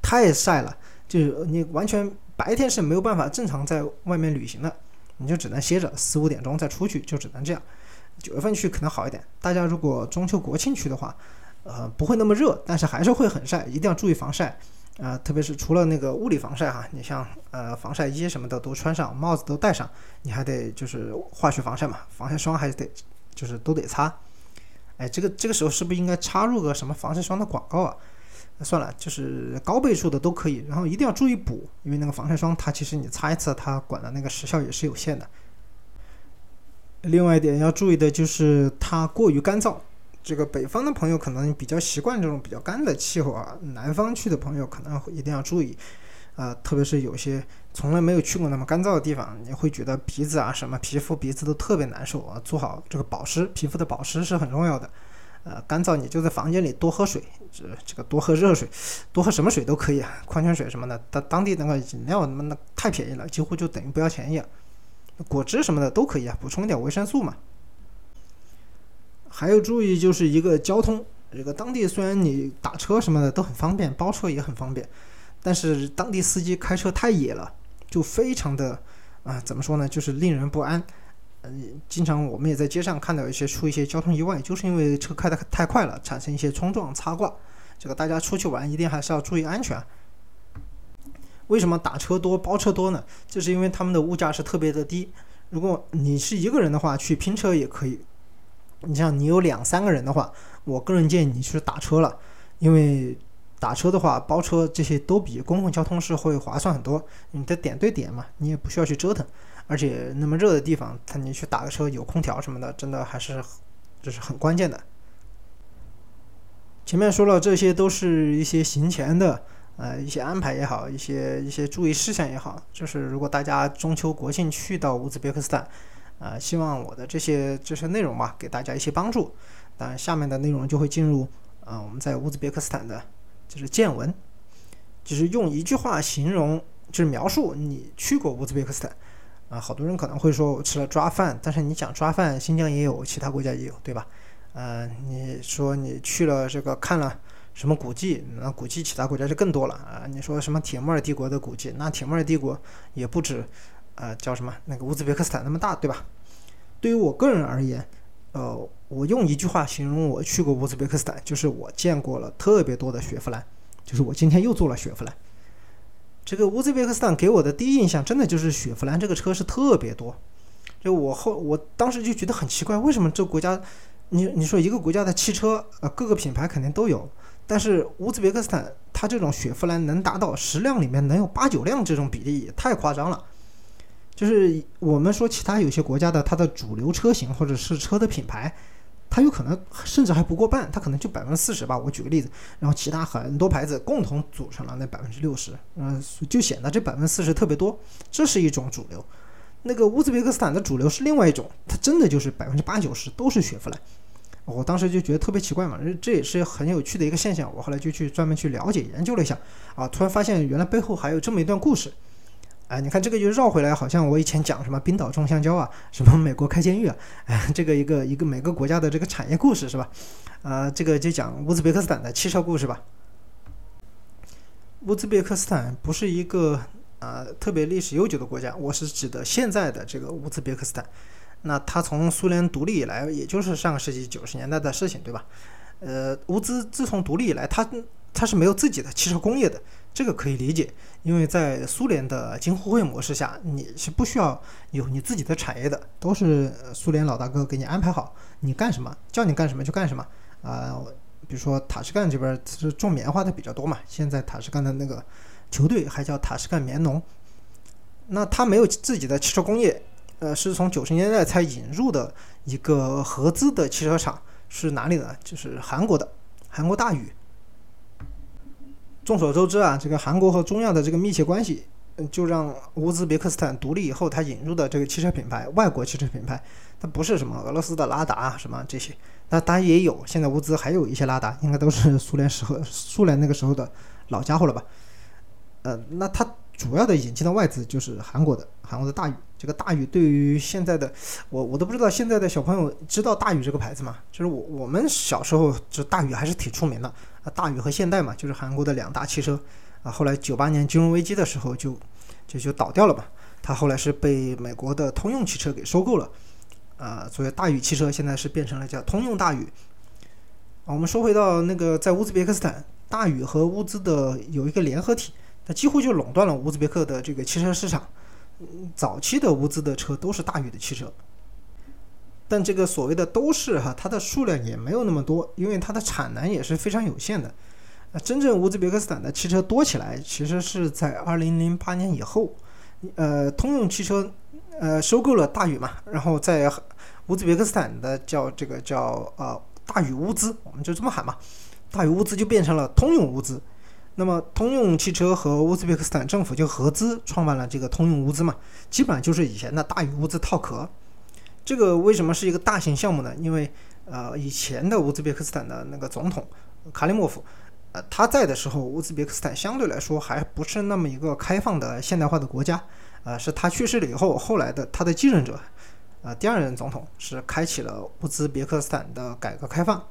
Speaker 1: 太晒了，就是你完全白天是没有办法正常在外面旅行的，你就只能歇着，四五点钟再出去，就只能这样。九月份去可能好一点，大家如果中秋国庆去的话，呃，不会那么热，但是还是会很晒，一定要注意防晒。啊，特别是除了那个物理防晒哈，你像呃防晒衣什么的都穿上，帽子都戴上，你还得就是化学防晒嘛，防晒霜还得就是都得擦。哎，这个这个时候是不是应该插入个什么防晒霜的广告啊？算了，就是高倍数的都可以，然后一定要注意补，因为那个防晒霜它其实你擦一次，它管的那个时效也是有限的。另外一点要注意的就是它过于干燥。这个北方的朋友可能比较习惯这种比较干的气候啊，南方去的朋友可能一定要注意，啊，特别是有些从来没有去过那么干燥的地方，你会觉得鼻子啊什么皮肤鼻子都特别难受啊。做好这个保湿，皮肤的保湿是很重要的。呃，干燥你就在房间里多喝水，这这个多喝热水，多喝什么水都可以啊，矿泉水什么的。当当地那个饮料什么的太便宜了，几乎就等于不要钱一样。果汁什么的都可以啊，补充一点维生素嘛。还有注意，就是一个交通。这个当地虽然你打车什么的都很方便，包车也很方便，但是当地司机开车太野了，就非常的啊，怎么说呢，就是令人不安。嗯，经常我们也在街上看到一些出一些交通意外，就是因为车开的太快了，产生一些冲撞擦挂。这个大家出去玩一定还是要注意安全。为什么打车多、包车多呢？就是因为他们的物价是特别的低。如果你是一个人的话，去拼车也可以。你像你有两三个人的话，我个人建议你去打车了，因为打车的话，包车这些都比公共交通是会划算很多。你的点对点嘛，你也不需要去折腾，而且那么热的地方，他你去打个车有空调什么的，真的还是这是很关键的。前面说了，这些都是一些行前的呃一些安排也好，一些一些注意事项也好，就是如果大家中秋国庆去到乌兹别克斯坦，啊，希望我的这些这些内容吧，给大家一些帮助。当然，下面的内容就会进入啊，我们在乌兹别克斯坦的，就是见闻，就是用一句话形容，就是描述你去过乌兹别克斯坦。啊，好多人可能会说我吃了抓饭，但是你讲抓饭，新疆也有，其他国家也有，对吧？呃，你说你去了这个看了什么古迹，那古迹其他国家就更多了啊。你说什么铁木尔帝国的古迹，那铁木尔帝国也不止，呃，叫什么那个乌兹别克斯坦那么大，对吧？对于我个人而言，呃，我用一句话形容我去过乌兹别克斯坦，就是我见过了特别多的雪佛兰，就是我今天又坐了雪佛兰。这个乌兹别克斯坦给我的第一印象，真的就是雪佛兰这个车是特别多。就我后我当时就觉得很奇怪，为什么这国家，你你说一个国家的汽车，呃，各个品牌肯定都有，但是乌兹别克斯坦它这种雪佛兰能达到十辆里面能有八九辆这种比例，也太夸张了。就是我们说其他有些国家的它的主流车型或者是车的品牌。它有可能甚至还不过半，它可能就百分之四十吧。我举个例子，然后其他很多牌子共同组成了那百分之六十，嗯，就显得这百分之四十特别多。这是一种主流。那个乌兹别克斯坦的主流是另外一种，它真的就是百分之八九十都是雪佛兰。我当时就觉得特别奇怪嘛，这也是很有趣的一个现象。我后来就去专门去了解研究了一下，啊，突然发现原来背后还有这么一段故事。哎，你看这个就绕回来，好像我以前讲什么冰岛种香蕉啊，什么美国开监狱啊，哎，这个一个一个每个国家的这个产业故事是吧？啊，这个就讲乌兹别克斯坦的汽车故事吧。乌兹别克斯坦不是一个啊特别历史悠久的国家，我是指的现在的这个乌兹别克斯坦。那它从苏联独立以来，也就是上个世纪九十年代的事情，对吧？呃，乌兹自从独立以来，它它是没有自己的汽车工业的。这个可以理解，因为在苏联的京沪会模式下，你是不需要有你自己的产业的，都是苏联老大哥给你安排好，你干什么叫你干什么就干什么啊。比如说塔什干这边是种棉花的比较多嘛，现在塔什干的那个球队还叫塔什干棉农，那他没有自己的汽车工业，呃，是从九十年代才引入的一个合资的汽车厂，是哪里的？就是韩国的，韩国大宇。众所周知啊，这个韩国和中亚的这个密切关系，就让乌兹别克斯坦独立以后，它引入的这个汽车品牌，外国汽车品牌，它不是什么俄罗斯的拉达什么这些，那当然也有，现在乌兹还有一些拉达，应该都是苏联时候苏联那个时候的老家伙了吧？呃，那它。主要的引进的外资就是韩国的，韩国的大宇。这个大宇对于现在的我，我都不知道现在的小朋友知道大宇这个牌子吗？就是我我们小时候这大宇还是挺出名的啊，大宇和现代嘛，就是韩国的两大汽车啊。后来九八年金融危机的时候就就就倒掉了嘛，它后来是被美国的通用汽车给收购了啊，所以大宇汽车现在是变成了叫通用大宇。啊，我们说回到那个在乌兹别克斯坦，大宇和乌兹的有一个联合体。它几乎就垄断了乌兹别克的这个汽车市场。早期的乌兹的车都是大宇的汽车，但这个所谓的都是哈，它的数量也没有那么多，因为它的产能也是非常有限的。那真正乌兹别克斯坦的汽车多起来，其实是在二零零八年以后，呃，通用汽车呃收购了大宇嘛，然后在乌兹别克斯坦的叫这个叫呃大宇乌兹，我们就这么喊嘛，大宇乌兹就变成了通用乌兹。那么，通用汽车和乌兹别克斯坦政府就合资创办了这个通用乌兹嘛，基本上就是以前的大宇乌兹套壳。这个为什么是一个大型项目呢？因为呃，以前的乌兹别克斯坦的那个总统卡里莫夫，呃，他在的时候，乌兹别克斯坦相对来说还不是那么一个开放的现代化的国家。呃，是他去世了以后，后来的他的继任者，呃，第二任总统是开启了乌兹别克斯坦的改革开放。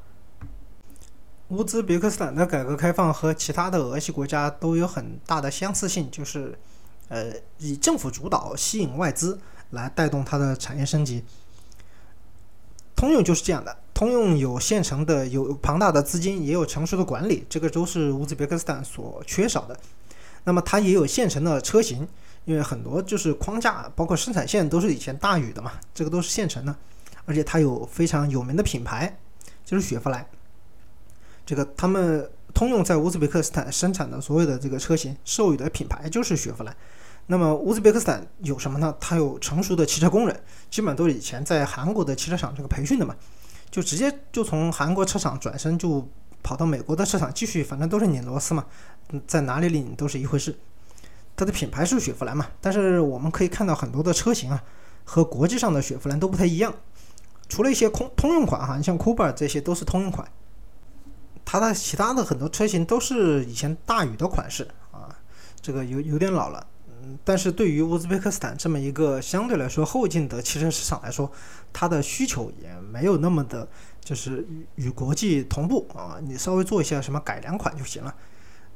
Speaker 1: 乌兹别克斯坦的改革开放和其他的俄系国家都有很大的相似性，就是，呃，以政府主导吸引外资来带动它的产业升级。通用就是这样的，通用有现成的、有庞大的资金，也有成熟的管理，这个都是乌兹别克斯坦所缺少的。那么它也有现成的车型，因为很多就是框架，包括生产线都是以前大宇的嘛，这个都是现成的，而且它有非常有名的品牌，就是雪佛兰。这个他们通用在乌兹别克斯坦生产的所有的这个车型授予的品牌就是雪佛兰。那么乌兹别克斯坦有什么呢？它有成熟的汽车工人，基本上都是以前在韩国的汽车厂这个培训的嘛，就直接就从韩国车厂转身就跑到美国的车厂继续，反正都是拧螺丝嘛，在哪里拧都是一回事。它的品牌是雪佛兰嘛，但是我们可以看到很多的车型啊，和国际上的雪佛兰都不太一样。除了一些空通用款哈，你像 Cooper 这些都是通用款，它的其他的很多车型都是以前大宇的款式啊，这个有有点老了。但是对于乌兹别克斯坦这么一个相对来说后进的汽车市场来说，它的需求也没有那么的，就是与国际同步啊，你稍微做一下什么改良款就行了。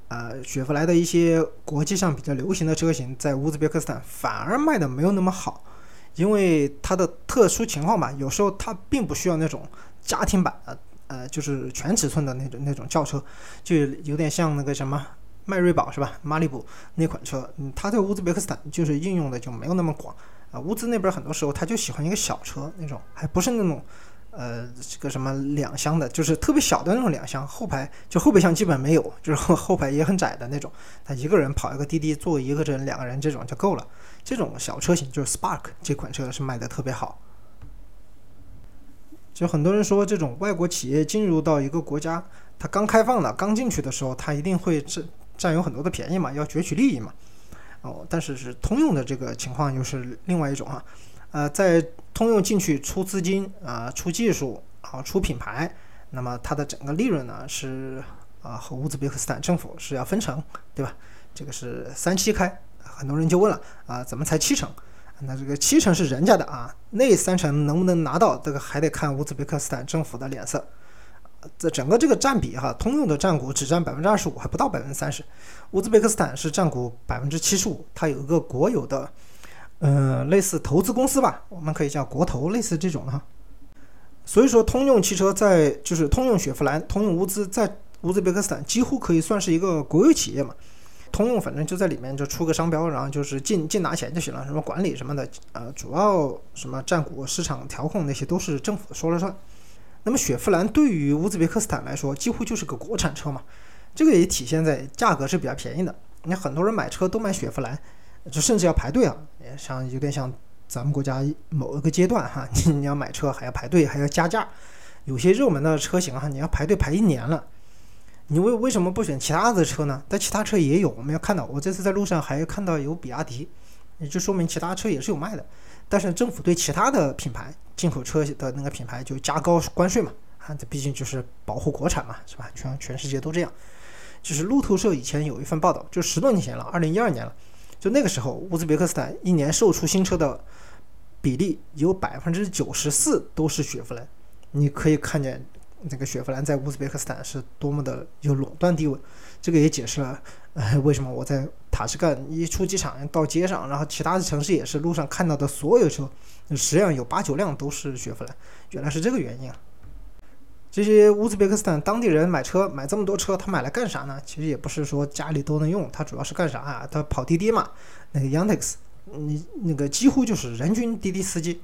Speaker 1: 呃，雪佛兰的一些国际上比较流行的车型，在乌兹别克斯坦反而卖的没有那么好。因为它的特殊情况吧，有时候它并不需要那种家庭版的，呃，就是全尺寸的那种那种轿车，就有点像那个什么迈锐宝是吧？马利布那款车，嗯，它在乌兹别克斯坦就是应用的就没有那么广啊。乌兹那边很多时候他就喜欢一个小车那种，还不是那种。呃，这个什么两厢的，就是特别小的那种两厢，后排就后备箱基本没有，就是后后排也很窄的那种。他一个人跑一个滴滴，坐一个人、两个人这种就够了。这种小车型就是 Spark 这款车是卖的特别好。就很多人说，这种外国企业进入到一个国家，它刚开放的、刚进去的时候，它一定会占占有很多的便宜嘛，要攫取利益嘛。哦，但是是通用的这个情况又是另外一种哈。呃，在通用进去出资金啊，出技术啊，出品牌，那么它的整个利润呢是啊和乌兹别克斯坦政府是要分成，对吧？这个是三七开，很多人就问了啊，怎么才七成？那这个七成是人家的啊，那三成能不能拿到，这个还得看乌兹别克斯坦政府的脸色。这整个这个占比哈，通用的占股只占百分之二十五，还不到百分之三十，乌兹别克斯坦是占股百分之七十五，它有一个国有的。嗯，类似投资公司吧，我们可以叫国投，类似这种的哈。所以说，通用汽车在就是通用雪佛兰、通用乌兹在乌兹别克斯坦几乎可以算是一个国有企业嘛。通用反正就在里面就出个商标，然后就是净净拿钱就行了，什么管理什么的，呃，主要什么占股、市场调控那些都是政府说了算。那么雪佛兰对于乌兹别克斯坦来说，几乎就是个国产车嘛，这个也体现在价格是比较便宜的。你看很多人买车都买雪佛兰。就甚至要排队啊，也像有点像咱们国家某一个阶段哈，(laughs) 你要买车还要排队，还要加价。有些热门的车型哈，你要排队排一年了。你为为什么不选其他的车呢？但其他车也有，我们要看到，我这次在路上还看到有比亚迪，也就说明其他车也是有卖的。但是政府对其他的品牌进口车的那个品牌就加高关税嘛，啊，这毕竟就是保护国产嘛，是吧？全全世界都这样。就是路透社以前有一份报道，就十多年前了，二零一二年了。就那个时候，乌兹别克斯坦一年售出新车的比例有百分之九十四都是雪佛兰。你可以看见那个雪佛兰在乌兹别克斯坦是多么的有垄断地位。这个也解释了，呃，为什么我在塔什干一出机场到街上，然后其他的城市也是路上看到的所有车，实际上有八九辆都是雪佛兰。原来是这个原因啊。这些乌兹别克斯坦当地人买车买这么多车，他买来干啥呢？其实也不是说家里都能用，他主要是干啥啊？他跑滴滴嘛，那个 Yandex，你那个几乎就是人均滴滴司机。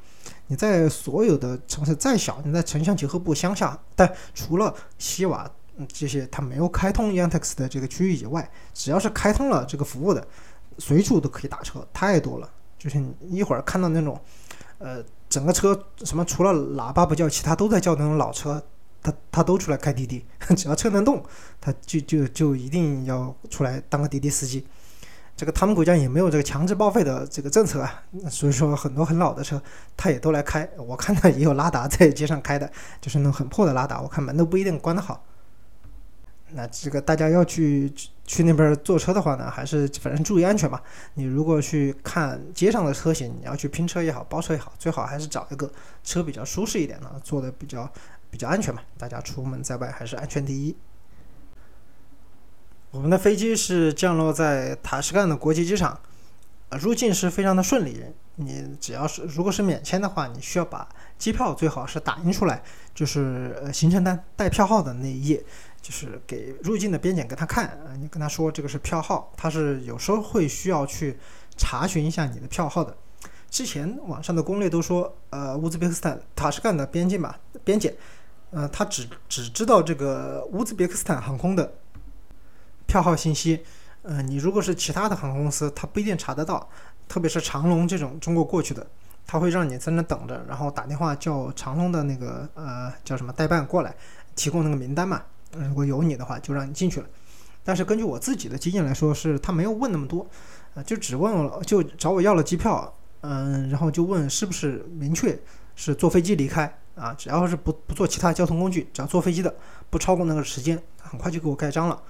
Speaker 1: 你在所有的城市再小，你在城乡结合部乡下，但除了西瓦这些他没有开通 Yandex 的这个区域以外，只要是开通了这个服务的，随处都可以打车，太多了。就是你一会儿看到那种，呃，整个车什么除了喇叭不叫，其他都在叫那种老车。他他都出来开滴滴，(laughs) 只要车能动，他就就就一定要出来当个滴滴司机。这个他们国家也没有这个强制报废的这个政策啊，所以说很多很老的车他也都来开。我看到也有拉达在街上开的，就是那种很破的拉达，我看门都不一定关得好。那这个大家要去去那边坐车的话呢，还是反正注意安全吧。你如果去看街上的车型，你要去拼车也好，包车也好，最好还是找一个车比较舒适一点的，坐的比较。比较安全嘛，大家出门在外还是安全第一。我们的飞机是降落在塔什干的国际机场，呃，入境是非常的顺利。你只要是如果是免签的话，你需要把机票最好是打印出来，就是呃行程单带票号的那一页，就是给入境的边检给他看，啊，你跟他说这个是票号，他是有时候会需要去查询一下你的票号的。之前网上的攻略都说，呃，乌兹别克斯坦塔什干的边境嘛，边检。呃，他只只知道这个乌兹别克斯坦航空的票号信息。呃，你如果是其他的航空公司，他不一定查得到。特别是长龙这种中国过去的，他会让你在那等着，然后打电话叫长龙的那个呃叫什么代办过来，提供那个名单嘛。如果有你的话，就让你进去了。但是根据我自己的经验来说，是他没有问那么多，啊，就只问了，就找我要了机票，嗯，然后就问是不是明确是坐飞机离开啊，只要是不不坐其他交通工具，只要坐飞机的，不超过那个时间，很快就给我盖章了。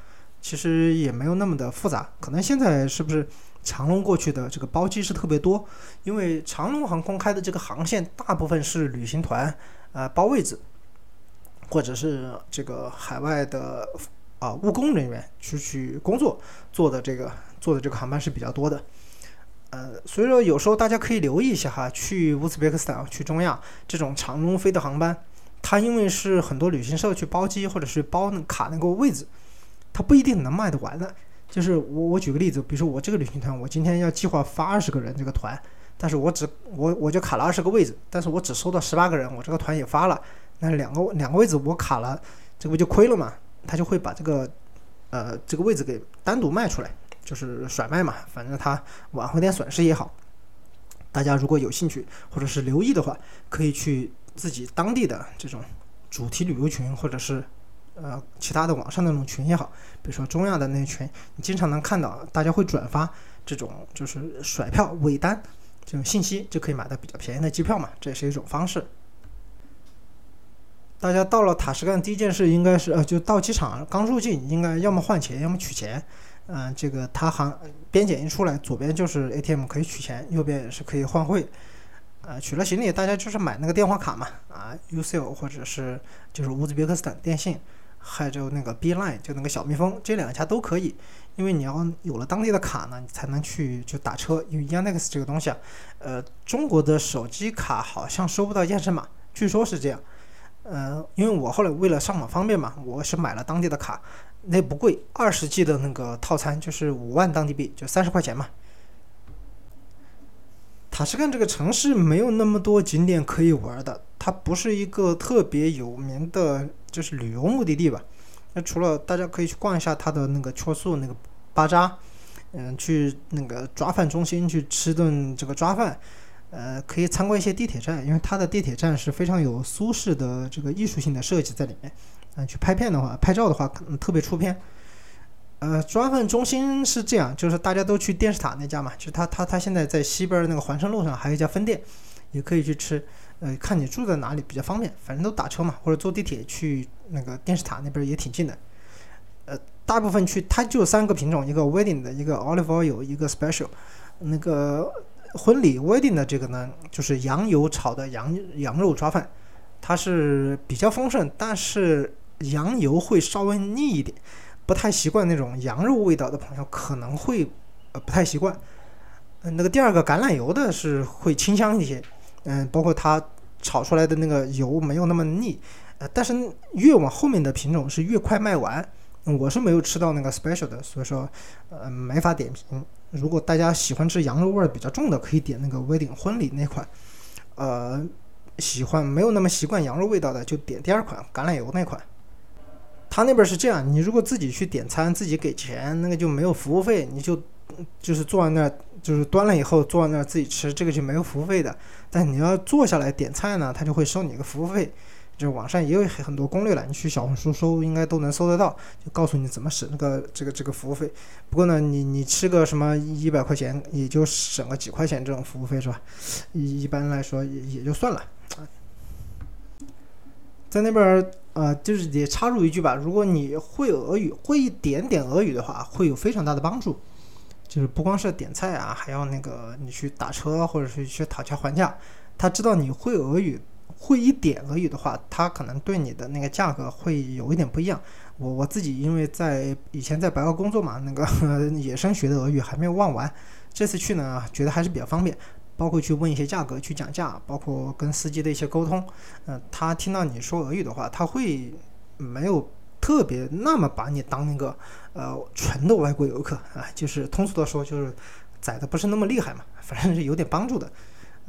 Speaker 1: 其实也没有那么的复杂，可能现在是不是长龙过去的这个包机是特别多，因为长龙航空开的这个航线大部分是旅行团，呃，包位置，或者是这个海外的啊务工人员出去工作做的这个做的这个航班是比较多的，呃，所以说有时候大家可以留意一下哈，去乌兹别克斯坦、去中亚这种长龙飞的航班，它因为是很多旅行社去包机或者是包卡那个位置。它不一定能卖得完的，就是我我举个例子，比如说我这个旅行团，我今天要计划发二十个人这个团，但是我只我我就卡了二十个位置，但是我只收到十八个人，我这个团也发了，那两个两个位置我卡了，这不就亏了嘛？他就会把这个呃这个位置给单独卖出来，就是甩卖嘛，反正他挽回点损失也好。大家如果有兴趣或者是留意的话，可以去自己当地的这种主题旅游群或者是。呃，其他的网上那种群也好，比如说中亚的那群，你经常能看到大家会转发这种就是甩票尾单这种信息，就可以买到比较便宜的机票嘛，这也是一种方式。大家到了塔什干第一件事应该是呃，就到机场刚入境，应该要么换钱，要么取钱。嗯，这个他行边检一出来，左边就是 ATM 可以取钱，右边也是可以换汇。呃，取了行李，大家就是买那个电话卡嘛，啊，UCL 或者是就是乌兹别克斯坦电信。还有那个 Bline 就那个小蜜蜂，这两家都可以，因为你要有了当地的卡呢，你才能去就打车。因为 Yandex 这个东西啊，呃，中国的手机卡好像收不到验证码，据说是这样。呃，因为我后来为了上网方便嘛，我是买了当地的卡，那不贵，二十 G 的那个套餐就是五万当地币，就三十块钱嘛。塔什干这个城市没有那么多景点可以玩的，它不是一个特别有名的。就是旅游目的地吧，那除了大家可以去逛一下它的那个秋素那个巴扎，嗯，去那个抓饭中心去吃顿这个抓饭，呃，可以参观一些地铁站，因为它的地铁站是非常有苏式的这个艺术性的设计在里面，嗯，去拍片的话，拍照的话可能特别出片。呃，抓饭中心是这样，就是大家都去电视塔那家嘛，就他他他现在在西边那个环城路上还有一家分店，也可以去吃。呃，看你住在哪里比较方便，反正都打车嘛，或者坐地铁去那个电视塔那边也挺近的。呃，大部分去它就三个品种，一个 wedding 的，一个 olive oil，一个 special。那个婚礼 wedding 的这个呢，就是羊油炒的羊羊肉抓饭，它是比较丰盛，但是羊油会稍微腻一点，不太习惯那种羊肉味道的朋友可能会呃不太习惯。嗯，那个第二个橄榄油的是会清香一些。嗯，包括它炒出来的那个油没有那么腻，呃，但是越往后面的品种是越快卖完。我是没有吃到那个 special 的，所以说呃没法点评。如果大家喜欢吃羊肉味儿比较重的，可以点那个 wedding 婚礼那款。呃，喜欢没有那么习惯羊肉味道的，就点第二款橄榄油那款。他那边是这样，你如果自己去点餐，自己给钱，那个就没有服务费，你就就是坐在那儿。就是端了以后坐在那儿自己吃，这个就没有服务费的。但你要坐下来点菜呢，他就会收你一个服务费。就网上也有很多攻略了，你去小红书搜应该都能搜得到，就告诉你怎么省那个这个这个服务费。不过呢，你你吃个什么一百块钱，也就省个几块钱这种服务费是吧？一一般来说也也就算了。在那边呃，就是也插入一句吧，如果你会俄语，会一点点俄语的话，会有非常大的帮助。就是不光是点菜啊，还要那个你去打车或者是去讨价还价。他知道你会俄语，会一点俄语的话，他可能对你的那个价格会有一点不一样。我我自己因为在以前在白俄工作嘛，那个 (laughs) 野生学的俄语还没有忘完。这次去呢，觉得还是比较方便，包括去问一些价格，去讲价，包括跟司机的一些沟通。嗯，他听到你说俄语的话，他会没有。特别那么把你当那个呃纯的外国游客啊，就是通俗的说就是宰的不是那么厉害嘛，反正是有点帮助的。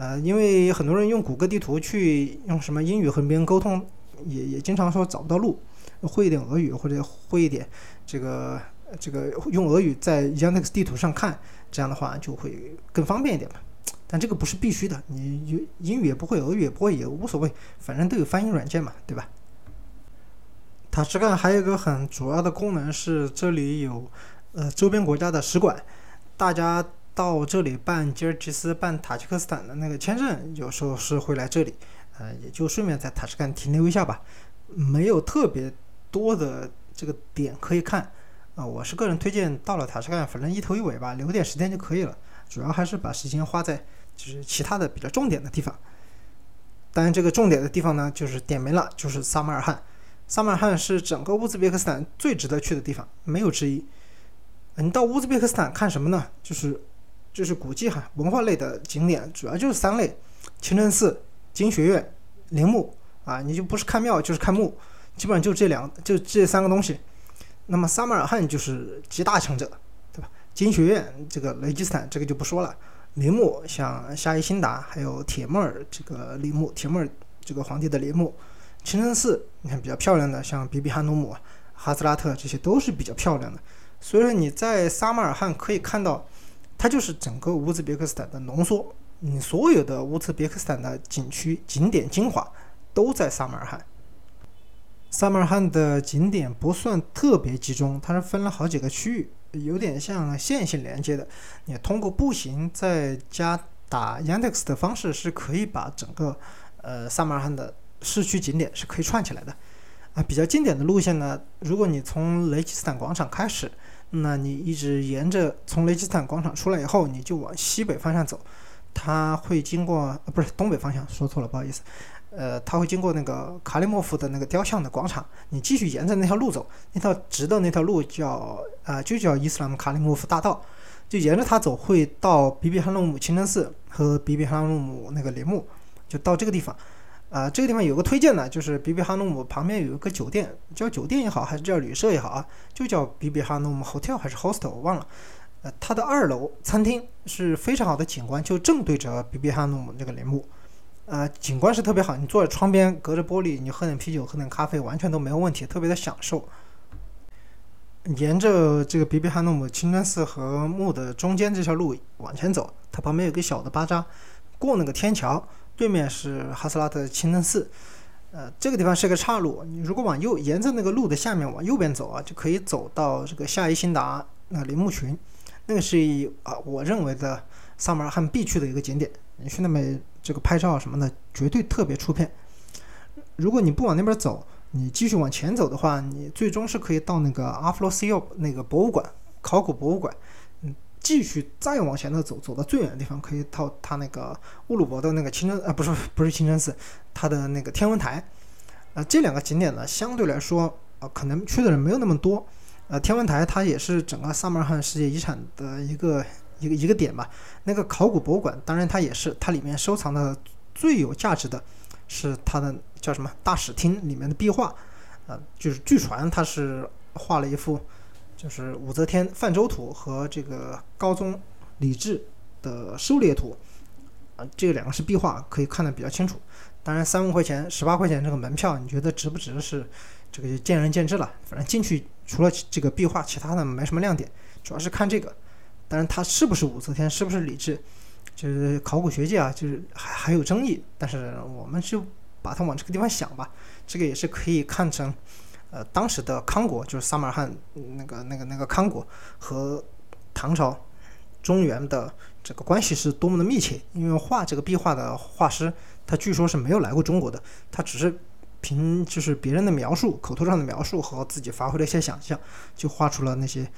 Speaker 1: 呃，因为很多人用谷歌地图去用什么英语和别人沟通，也也经常说找不到路，会一点俄语或者会一点这个这个用俄语在 Yandex 地图上看，这样的话就会更方便一点嘛。但这个不是必须的，你英语也不会，俄语也不会也无所谓，反正都有翻译软件嘛，对吧？塔什干还有一个很主要的功能是，这里有呃周边国家的使馆，大家到这里办吉尔吉斯、办塔吉克斯坦的那个签证，有时候是会来这里，呃，也就顺便在塔什干停留一下吧，没有特别多的这个点可以看，啊，我是个人推荐到了塔什干，反正一头一尾吧，留点时间就可以了，主要还是把时间花在就是其他的比较重点的地方。当然，这个重点的地方呢，就是点名了，就是萨马尔罕。萨马尔罕是整个乌兹别克斯坦最值得去的地方，没有之一。你到乌兹别克斯坦看什么呢？就是就是古迹哈，文化类的景点，主要就是三类：清真寺、经学院、陵墓啊。你就不是看庙，就是看墓，基本上就这两，就这三个东西。那么萨马尔罕就是集大成者，对吧？经学院这个雷吉斯坦这个就不说了，陵墓像夏伊辛达，还有铁木尔这个陵墓，铁木尔这个皇帝的陵墓。清真寺，你看比较漂亮的，像比比哈努姆、哈兹拉特，这些都是比较漂亮的。所以说你在撒马尔罕可以看到，它就是整个乌兹别克斯坦的浓缩。你所有的乌兹别克斯坦的景区景点精华都在撒马尔罕。撒马尔罕的景点不算特别集中，它是分了好几个区域，有点像线性连接的。你通过步行再加打 Yandex 的方式，是可以把整个呃撒马尔罕的。市区景点是可以串起来的，啊，比较经典的路线呢，如果你从雷吉斯坦广场开始，那你一直沿着从雷吉斯坦广场出来以后，你就往西北方向走，它会经过，呃，不是东北方向，说错了，不好意思，呃，它会经过那个卡利莫夫的那个雕像的广场，你继续沿着那条路走，那条直的那条路叫，啊，就叫伊斯兰卡利莫夫大道，就沿着它走，会到比比哈诺姆清真寺和比比哈诺姆那个陵墓，就到这个地方。啊，这个地方有个推荐呢，就是比比哈努姆旁边有一个酒店，叫酒店也好，还是叫旅社也好啊，就叫比比哈努姆 hotel 还是 hostel，我忘了。呃，它的二楼餐厅是非常好的景观，就正对着比比哈努姆这个陵墓，呃，景观是特别好，你坐在窗边，隔着玻璃，你喝点啤酒，喝点咖啡，完全都没有问题，特别的享受。沿着这个比比哈努姆清真寺和墓的中间这条路往前走，它旁边有个小的巴扎，过那个天桥。对面是哈斯拉特清真寺，呃，这个地方是个岔路。你如果往右，沿着那个路的下面往右边走啊，就可以走到这个夏伊辛达那陵墓群，那个是啊，我认为的萨马尔罕必去的一个景点。你去那边这个拍照什么的，绝对特别出片。如果你不往那边走，你继续往前走的话，你最终是可以到那个阿弗罗西奥那个博物馆，考古博物馆。继续再往前的走，走到最远的地方，可以到他那个乌鲁伯的那个清真啊，不是不是清真寺，他的那个天文台，啊，这两个景点呢，相对来说啊，可能去的人没有那么多，呃，天文台它也是整个萨马尔罕世界遗产的一个一个一个点吧。那个考古博物馆，当然它也是，它里面收藏的最有价值的是它的叫什么大使厅里面的壁画，啊，就是据传它是画了一幅。就是武则天泛舟图和这个高宗李治的狩猎图，啊，这两个是壁画，可以看得比较清楚。当然，三万块钱、十八块钱这个门票，你觉得值不值？是这个就见仁见智了。反正进去除了这个壁画，其他的没什么亮点，主要是看这个。当然，它是不是武则天，是不是李治，就是考古学界啊，就是还还有争议。但是我们就把它往这个地方想吧，这个也是可以看成。呃，当时的康国就是撒马尔罕那个、那个、那个康国和唐朝中原的这个关系是多么的密切。因为画这个壁画的画师，他据说是没有来过中国的，他只是凭就是别人的描述、口头上的描述和自己发挥的一些想象，就画出了那些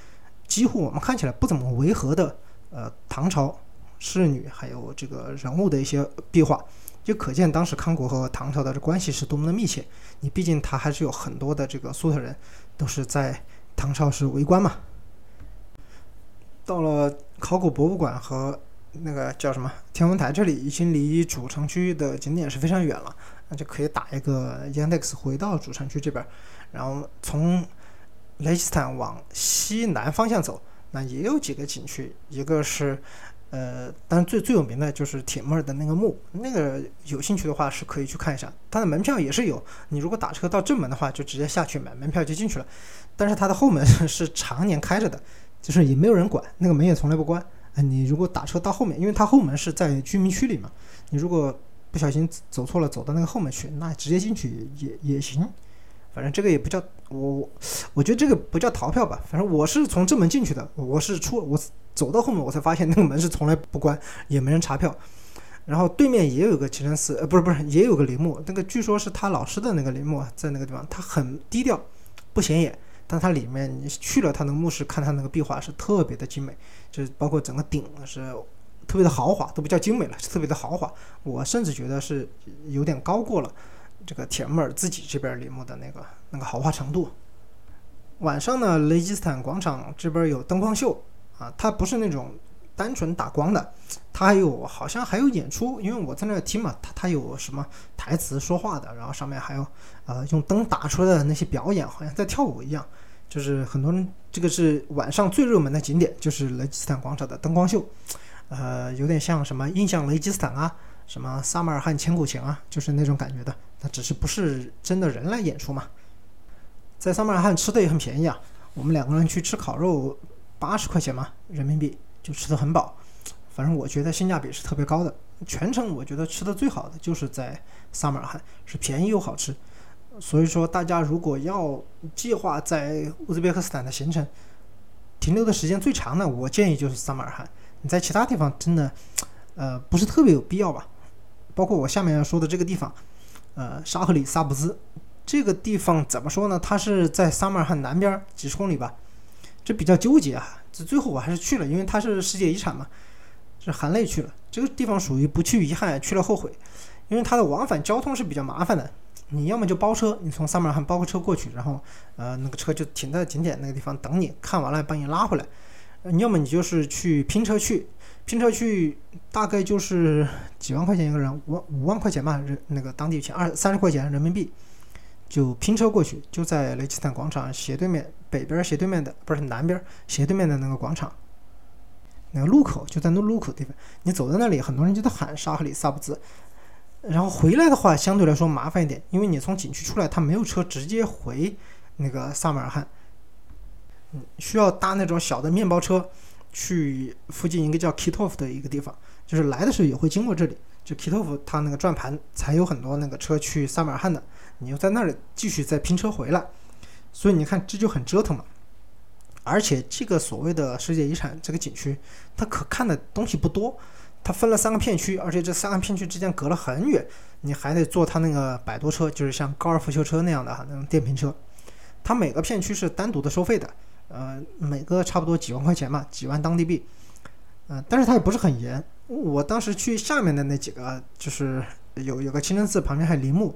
Speaker 1: 几乎我们看起来不怎么违和的呃唐朝侍女还有这个人物的一些壁画。就可见当时康国和唐朝的这关系是多么的密切。你毕竟他还是有很多的这个粟特人，都是在唐朝是为官嘛。到了考古博物馆和那个叫什么天文台这里，已经离主城区的景点是非常远了，那就可以打一个 Yandex 回到主城区这边，然后从雷吉斯坦往西南方向走，那也有几个景区，一个是。呃，当然最最有名的就是铁木儿的那个墓，那个有兴趣的话是可以去看一下。它的门票也是有，你如果打车到正门的话，就直接下去买门票就进去了。但是它的后门是常年开着的，就是也没有人管，那个门也从来不关。哎，你如果打车到后面，因为它后门是在居民区里嘛，你如果不小心走错了，走到那个后门去，那直接进去也也行。反正这个也不叫，我我觉得这个不叫逃票吧，反正我是从正门进去的，我是出我走到后面我才发现那个门是从来不关，也没人查票。然后对面也有个清真寺，呃，不是不是，也有个陵墓，那个据说是他老师的那个陵墓，在那个地方，它很低调，不显眼，但它里面你去了它那个墓室，看它那个壁画是特别的精美，就是包括整个顶是特别的豪华，都不叫精美了，是特别的豪华。我甚至觉得是有点高过了这个铁木尔自己这边陵墓的那个那个豪华程度。晚上呢，雷吉斯坦广场这边有灯光秀啊，它不是那种。单纯打光的，它还有好像还有演出，因为我在那听嘛，它它有什么台词说话的，然后上面还有呃用灯打出来的那些表演，好像在跳舞一样。就是很多人这个是晚上最热门的景点，就是雷吉斯坦广场的灯光秀，呃，有点像什么印象雷吉斯坦啊，什么萨马尔罕千古情啊，就是那种感觉的。那只是不是真的人来演出嘛？在萨马尔罕吃的也很便宜啊，我们两个人去吃烤肉，八十块钱嘛人民币。就吃的很饱，反正我觉得性价比是特别高的。全程我觉得吃的最好的就是在萨马尔罕，是便宜又好吃。所以说，大家如果要计划在乌兹别克斯坦的行程，停留的时间最长的，我建议就是萨马尔罕。你在其他地方真的，呃，不是特别有必要吧？包括我下面要说的这个地方，呃，沙赫里萨布兹这个地方怎么说呢？它是在萨马尔罕南边几十公里吧，这比较纠结啊。这最后我还是去了，因为它是世界遗产嘛，是含泪去了。这个地方属于不去遗憾，去了后悔，因为它的往返交通是比较麻烦的。你要么就包车，你从萨马尔罕包个车过去，然后呃那个车就停在景点那个地方等你，看完了把你拉回来。你要么你就是去拼车去，拼车去大概就是几万块钱一个人，五五万块钱吧，人那个当地钱二三十块钱人民币。就拼车过去，就在雷吉坦广场斜对面，北边斜对面的不是南边斜对面的那个广场，那个路口就在那路口地方。你走在那里，很多人就在喊沙哈里萨布兹。然后回来的话，相对来说麻烦一点，因为你从景区出来，他没有车直接回那个萨马尔罕，嗯，需要搭那种小的面包车去附近一个叫 Kitov 的一个地方，就是来的时候也会经过这里。就 Kitov 它那个转盘才有很多那个车去萨马尔罕的。你又在那里继续再拼车回来，所以你看这就很折腾嘛。而且这个所谓的世界遗产这个景区，它可看的东西不多，它分了三个片区，而且这三个片区之间隔了很远，你还得坐它那个摆渡车，就是像高尔夫球车那样的哈那种电瓶车。它每个片区是单独的收费的，呃，每个差不多几万块钱嘛，几万当地币。嗯，但是它也不是很严。我当时去下面的那几个，就是有有个清真寺旁边还有陵墓。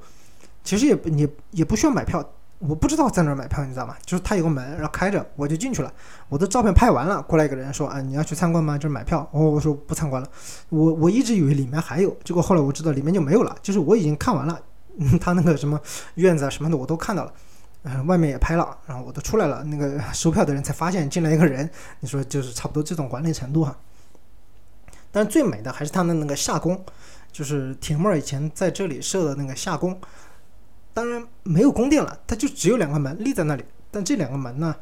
Speaker 1: 其实也不，你也不需要买票，我不知道在哪儿买票，你知道吗？就是它有个门，然后开着，我就进去了。我的照片拍完了，过来一个人说：“啊，你要去参观吗？就是买票。”哦，我说不参观了。我我一直以为里面还有，结果后来我知道里面就没有了。就是我已经看完了，(laughs) 他那个什么院子啊什么的我都看到了，嗯，外面也拍了，然后我都出来了。那个 (laughs) 收票的人才发现进来一个人，你说就是差不多这种管理程度哈。但是最美的还是他的那个夏宫，就是铁木儿以前在这里设的那个夏宫。当然没有宫殿了，它就只有两个门立在那里。但这两个门呢，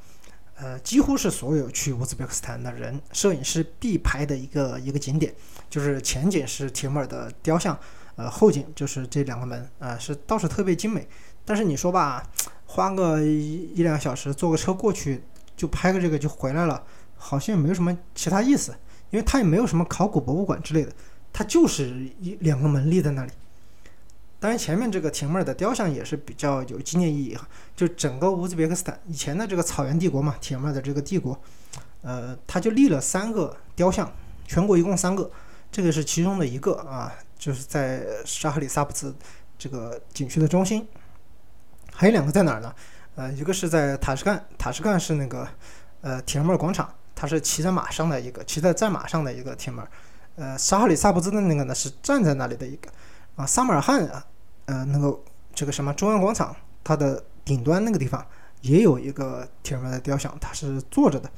Speaker 1: 呃，几乎是所有去乌兹别克斯坦的人、摄影师必拍的一个一个景点。就是前景是铁木尔的雕像，呃，后景就是这两个门，啊，是倒是特别精美。但是你说吧，花个一一两个小时坐个车过去就拍个这个就回来了，好像也没有什么其他意思，因为它也没有什么考古博物馆之类的，它就是一两个门立在那里。当然，前面这个铁木尔的雕像也是比较有纪念意义哈。就整个乌兹别克斯坦以前的这个草原帝国嘛，铁木尔的这个帝国，呃，他就立了三个雕像，全国一共三个，这个是其中的一个啊，就是在沙赫里萨布兹这个景区的中心。还有两个在哪儿呢？呃，一个是在塔什干，塔什干是那个呃铁木尔广场，它是骑在马上的一个，骑在战马上的一个铁木尔。呃，沙赫里萨布兹的那个呢是站在那里的一个。啊，萨马尔罕啊，呃，那个这个什么中央广场，它的顶端那个地方也有一个铁木尔的雕像，它是坐着的。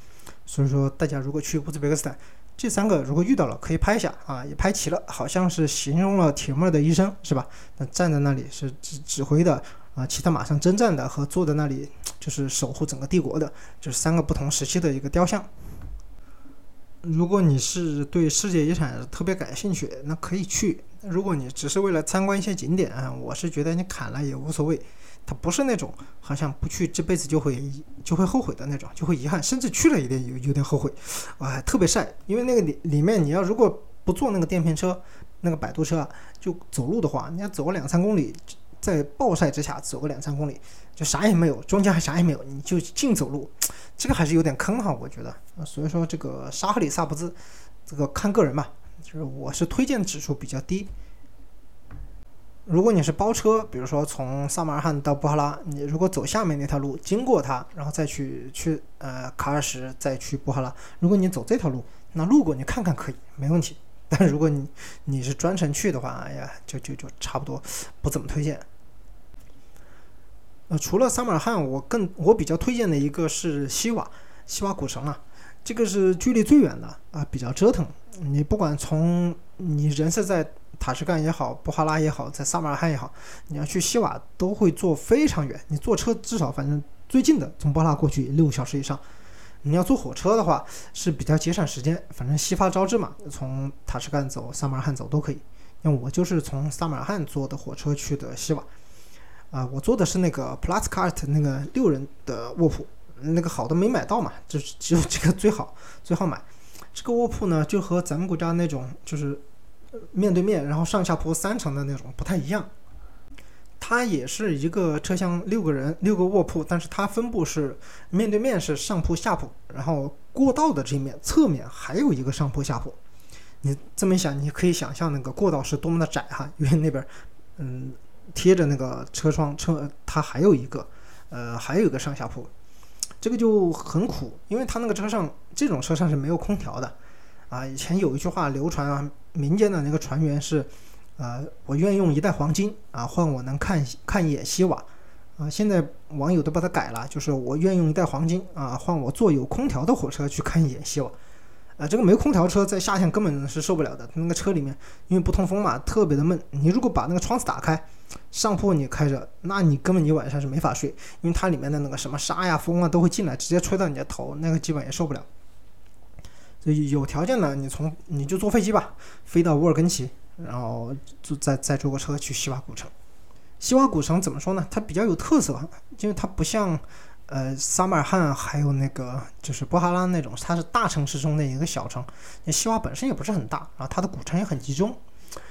Speaker 1: 所以说，大家如果去乌兹别克斯坦，这三个如果遇到了，可以拍一下啊，也拍齐了，好像是形容了铁木尔的一生，是吧？那站在那里是指指挥的啊，骑在马上征战的和坐在那里就是守护整个帝国的，就是三个不同时期的一个雕像。如果你是对世界遗产特别感兴趣，那可以去。如果你只是为了参观一些景点，啊我是觉得你砍了也无所谓。它不是那种好像不去这辈子就会就会后悔的那种，就会遗憾，甚至去了有点有有点后悔，啊，特别晒，因为那个里里面你要如果不坐那个电瓶车，那个摆渡车啊，就走路的话，你要走个两三公里，在暴晒之下走个两三公里，就啥也没有，中间还啥也没有，你就净走路，这个还是有点坑哈，我觉得。所以说这个沙赫里萨布兹，这个看个人吧，就是我是推荐指数比较低。如果你是包车，比如说从萨马尔罕到布哈拉，你如果走下面那条路，经过它，然后再去去呃卡尔什，再去布哈拉。如果你走这条路，那路过你看看可以，没问题。但如果你你是专程去的话，哎呀，就就就差不多不怎么推荐。呃，除了萨马尔罕，我更我比较推荐的一个是西瓦，西瓦古城啊，这个是距离最远的啊，比较折腾。你不管从你人是在。塔什干也好，布哈拉也好，在萨马尔罕也好，你要去西瓦都会坐非常远。你坐车至少反正最近的从布哈拉过去六个小时以上。你要坐火车的话是比较节省时间，反正西发招致嘛，从塔什干走、萨马尔罕走都可以。那我就是从萨马尔罕坐的火车去的西瓦。啊，我坐的是那个 Plus Cart 那个六人的卧铺，那个好的没买到嘛，就是只有这个最好最好买。这个卧铺呢，就和咱们国家那种就是。面对面，然后上下铺三层的那种不太一样，它也是一个车厢六个人六个卧铺，但是它分布是面对面是上铺下铺，然后过道的这一面侧面还有一个上铺下铺。你这么一想，你可以想象那个过道是多么的窄哈，因为那边嗯贴着那个车窗车，它还有一个呃还有一个上下铺，这个就很苦，因为他那个车上这种车上是没有空调的。啊，以前有一句话流传啊，民间的那个传言是，呃，我愿用一袋黄金啊换我能看看一眼西瓦，啊，现在网友都把它改了，就是我愿用一袋黄金啊换我坐有空调的火车去看一眼西瓦，啊，这个没空调车在夏天根本是受不了的，那个车里面因为不通风嘛，特别的闷，你如果把那个窗子打开，上铺你开着，那你根本你晚上是没法睡，因为它里面的那个什么沙呀风啊都会进来，直接吹到你的头，那个基本也受不了。所以有条件呢，你从你就坐飞机吧，飞到乌尔根奇，然后再再坐个车去西瓦古城。西瓦古城怎么说呢？它比较有特色，因为它不像呃萨马尔罕还有那个就是布哈拉那种，它是大城市中的一个小城。那西瓦本身也不是很大，然后它的古城也很集中，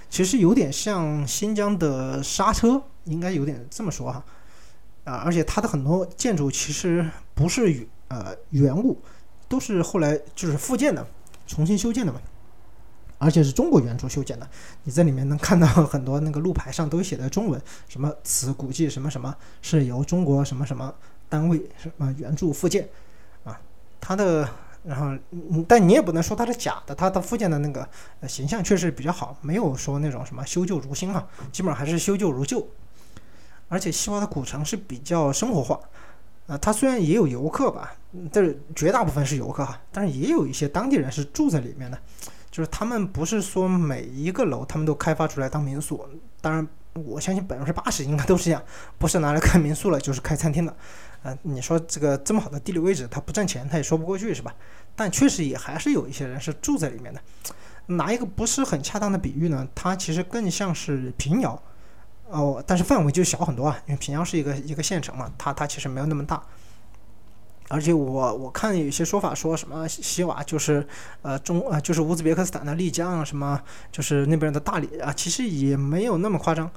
Speaker 1: 其实有点像新疆的沙车，应该有点这么说哈。啊，而且它的很多建筑其实不是原呃原物。都是后来就是复建的，重新修建的嘛，而且是中国原著修建的。你在里面能看到很多那个路牌上都写的中文，什么此古迹什么什么是由中国什么什么单位什么原著复建啊。它的然后，但你也不能说它是假的，它的附件的那个形象确实比较好，没有说那种什么修旧如新哈，基本上还是修旧如旧。而且西瓦的古城是比较生活化。啊，它虽然也有游客吧，但是绝大部分是游客哈，但是也有一些当地人是住在里面的，就是他们不是说每一个楼他们都开发出来当民宿，当然我相信百分之八十应该都是这样，不是拿来开民宿了，就是开餐厅的。呃，你说这个这么好的地理位置，它不挣钱，它也说不过去是吧？但确实也还是有一些人是住在里面的。拿一个不是很恰当的比喻呢，它其实更像是平遥。哦，但是范围就小很多啊，因为平遥是一个一个县城嘛，它它其实没有那么大。而且我我看有些说法说什么西瓦就是呃中呃就是乌兹别克斯坦的丽江什么就是那边的大理啊，其实也没有那么夸张。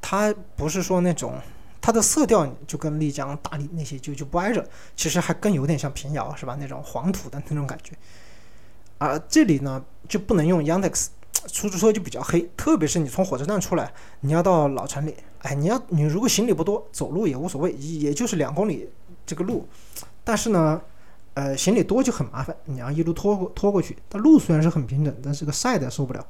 Speaker 1: 它不是说那种它的色调就跟丽江、大理那些就就不挨着，其实还更有点像平遥是吧？那种黄土的那种感觉。而这里呢就不能用 Yandex。出租车就比较黑，特别是你从火车站出来，你要到老城里，哎，你要你如果行李不多，走路也无所谓，也就是两公里这个路，但是呢，呃，行李多就很麻烦，你要一路拖拖过去。但路虽然是很平整，但是个晒的受不了，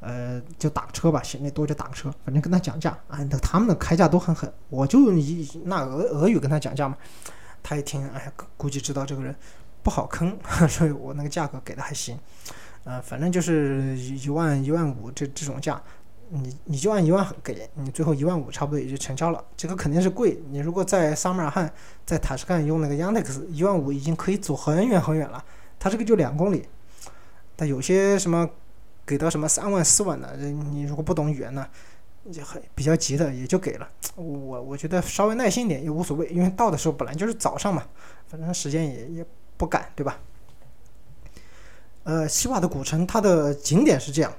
Speaker 1: 呃，就打个车吧，行李多就打个车，反正跟他讲价，哎，那他们的开价都很狠，我就以那俄俄语跟他讲价嘛，他一听，哎，估计知道这个人不好坑，(laughs) 所以我那个价格给的还行。呃，反正就是一万一万五这这种价，你你就按一万给你，最后一万五差不多也就成交了。这个肯定是贵。你如果在萨马尔罕、在塔什干用那个 Yandex，一万五已经可以走很远很远了。他这个就两公里，但有些什么给到什么三万四万的，你如果不懂语言呢，就很比较急的也就给了。我我觉得稍微耐心一点也无所谓，因为到的时候本来就是早上嘛，反正时间也也不赶，对吧？呃，西瓦的古城它的景点是这样，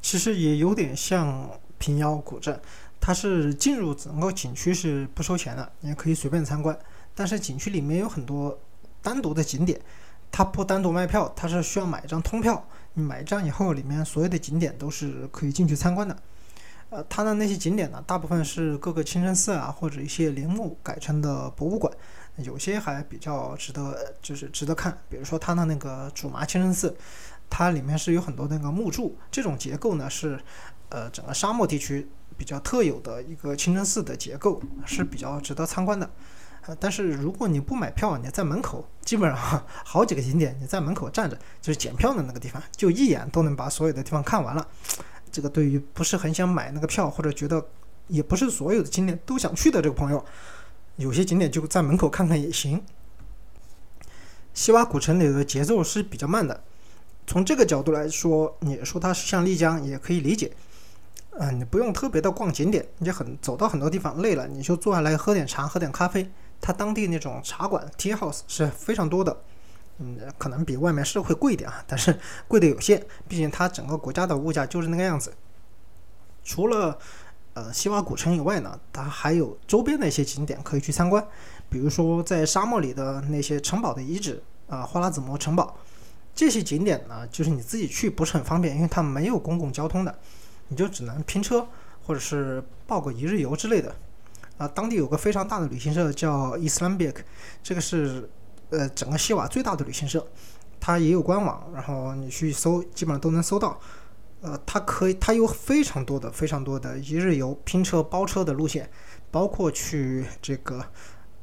Speaker 1: 其实也有点像平遥古镇，它是进入整个景区是不收钱的，你也可以随便参观。但是景区里面有很多单独的景点，它不单独卖票，它是需要买一张通票。你买一张以后，里面所有的景点都是可以进去参观的。呃，它的那些景点呢，大部分是各个清真寺啊，或者一些陵墓改成的博物馆，有些还比较值得，就是值得看。比如说它的那个主麻清真寺，它里面是有很多那个木柱，这种结构呢是，呃，整个沙漠地区比较特有的一个清真寺的结构，是比较值得参观的。但是如果你不买票，你在门口，基本上 (laughs) 好几个景点你在门口站着，就是检票的那个地方，就一眼都能把所有的地方看完了。这个对于不是很想买那个票，或者觉得也不是所有的景点都想去的这个朋友，有些景点就在门口看看也行。西瓦古城里的节奏是比较慢的，从这个角度来说，你说它是像丽江也可以理解。嗯，你不用特别的逛景点，你就很走到很多地方累了，你就坐下来喝点茶，喝点咖啡。它当地那种茶馆 tea house 是非常多的。嗯，可能比外面是会贵一点啊，但是贵的有限，毕竟它整个国家的物价就是那个样子。除了呃西瓦古城以外呢，它还有周边的一些景点可以去参观，比如说在沙漠里的那些城堡的遗址啊，花剌子模城堡，这些景点呢，就是你自己去不是很方便，因为它没有公共交通的，你就只能拼车或者是报个一日游之类的。啊，当地有个非常大的旅行社叫 Islamic，这个是。呃，整个西瓦最大的旅行社，它也有官网，然后你去搜，基本上都能搜到。呃，它可以，它有非常多的、非常多的一日游拼车包车的路线，包括去这个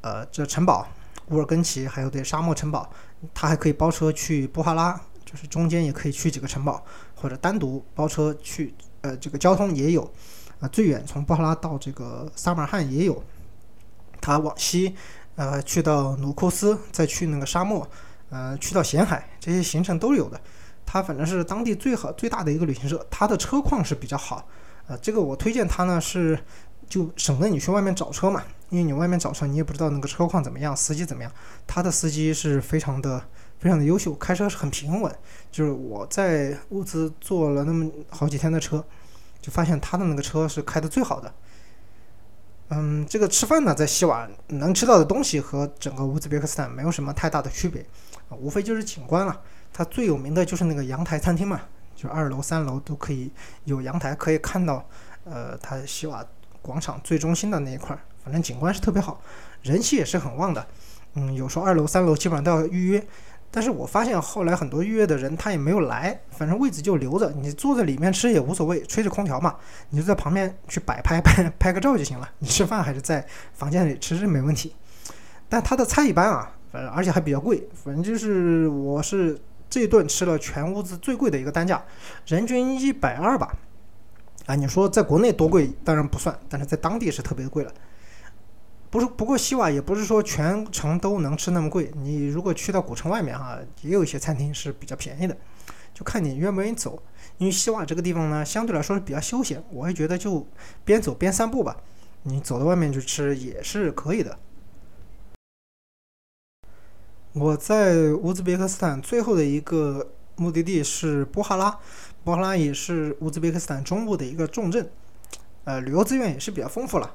Speaker 1: 呃这城堡乌尔根奇，还有这沙漠城堡，它还可以包车去布哈拉，就是中间也可以去几个城堡，或者单独包车去，呃，这个交通也有。啊，最远从布哈拉到这个萨马尔罕也有，它往西。呃，去到努库斯，再去那个沙漠，呃，去到咸海，这些行程都有的。它反正是当地最好最大的一个旅行社，它的车况是比较好。呃，这个我推荐它呢，是就省得你去外面找车嘛，因为你外面找车，你也不知道那个车况怎么样，司机怎么样。他的司机是非常的非常的优秀，开车是很平稳。就是我在乌兹坐了那么好几天的车，发现他的那个车是开的最好的。嗯，这个吃饭呢，在西瓦能吃到的东西和整个乌兹别克斯坦没有什么太大的区别，无非就是景观了。它最有名的就是那个阳台餐厅嘛，就二楼、三楼都可以有阳台，可以看到，呃，它西瓦广场最中心的那一块，反正景观是特别好，人气也是很旺的。嗯，有时候二楼、三楼基本上都要预约。但是我发现后来很多预约的人他也没有来，反正位置就留着，你坐在里面吃也无所谓，吹着空调嘛，你就在旁边去摆拍拍 (laughs) 拍个照就行了。你吃饭还是在房间里吃是没问题。但他的菜一般啊，反正而且还比较贵，反正就是我是这顿吃了全屋子最贵的一个单价，人均一百二吧。啊，你说在国内多贵当然不算，但是在当地是特别贵了。不是，不过西瓦也不是说全程都能吃那么贵。你如果去到古城外面哈，也有一些餐厅是比较便宜的，就看你愿不愿意走。因为西瓦这个地方呢，相对来说是比较休闲，我会觉得就边走边散步吧。你走到外面去吃也是可以的。我在乌兹别克斯坦最后的一个目的地是波哈拉，波哈拉也是乌兹别克斯坦中部的一个重镇，呃，旅游资源也是比较丰富了。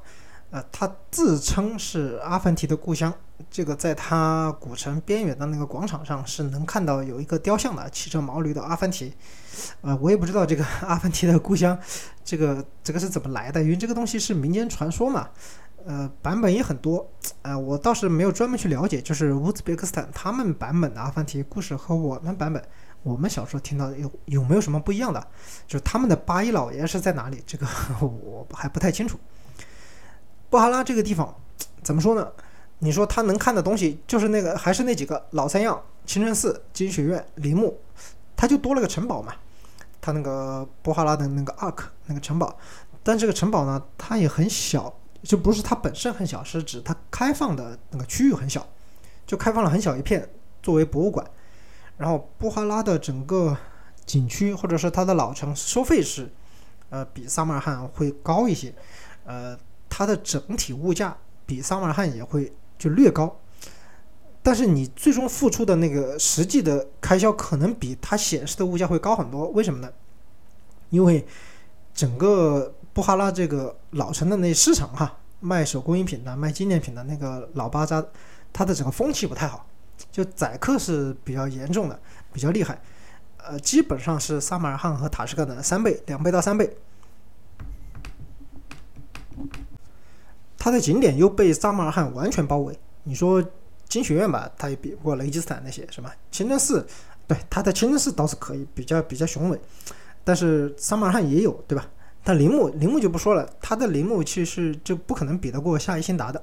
Speaker 1: 呃，他自称是阿凡提的故乡。这个在他古城边缘的那个广场上是能看到有一个雕像的，骑着毛驴的阿凡提。呃，我也不知道这个 (laughs) 阿凡提的故乡，这个这个是怎么来的，因为这个东西是民间传说嘛。呃，版本也很多。呃，我倒是没有专门去了解，就是乌兹别克斯坦他们版本的阿凡提故事和我们版本，我们小时候听到有有没有什么不一样的？就是他们的八一老爷是在哪里？这个 (laughs) 我还不太清楚。布哈拉这个地方怎么说呢？你说他能看的东西就是那个，还是那几个老三样：清真寺、金学院、陵墓，他就多了个城堡嘛。他那个布哈拉的那个阿克那个城堡，但这个城堡呢，它也很小，就不是它本身很小，是指它开放的那个区域很小，就开放了很小一片作为博物馆。然后布哈拉的整个景区或者是它的老城收费是。呃，比撒马尔罕会高一些，呃，它的整体物价比萨马尔汗也会就略高，但是你最终付出的那个实际的开销可能比它显示的物价会高很多。为什么呢？因为整个布哈拉这个老城的那市场哈，卖手工艺品的、卖纪念品的那个老巴扎，它的整个风气不太好，就宰客是比较严重的，比较厉害。呃，基本上是萨马尔汗和塔什干的三倍，两倍到三倍。它的景点又被撒马尔罕完全包围。你说经学院吧，它也比不过雷吉斯坦那些，是吧？清真寺，对，它的清真寺倒是可以，比较比较雄伟。但是撒马尔罕也有，对吧？但陵墓，陵墓就不说了，它的陵墓其实就不可能比得过夏伊辛达的。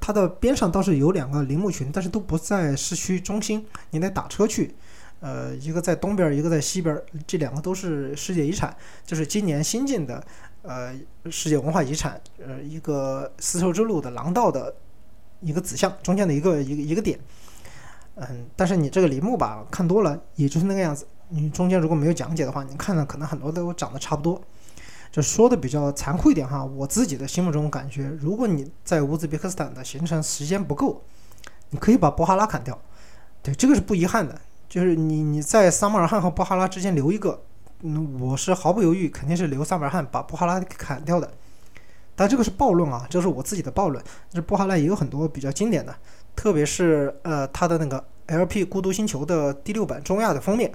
Speaker 1: 它的边上倒是有两个陵墓群，但是都不在市区中心，你得打车去。呃，一个在东边，一个在西边，这两个都是世界遗产，就是今年新进的呃世界文化遗产。呃，一个丝绸之路的廊道的一个子项，中间的一个一个一个点。嗯，但是你这个陵墓吧，看多了也就是那个样子。你中间如果没有讲解的话，你看了可能很多都长得差不多。就说的比较残酷一点哈，我自己的心目中感觉，如果你在乌兹别克斯坦的行程时间不够，你可以把博哈拉砍掉。对，这个是不遗憾的。就是你你在撒马尔罕和布哈拉之间留一个，嗯，我是毫不犹豫，肯定是留撒马尔罕，把布哈拉给砍掉的。但这个是暴论啊，这是我自己的暴论。这布哈拉也有很多比较经典的，特别是呃他的那个 LP 孤独星球的第六版中亚的封面，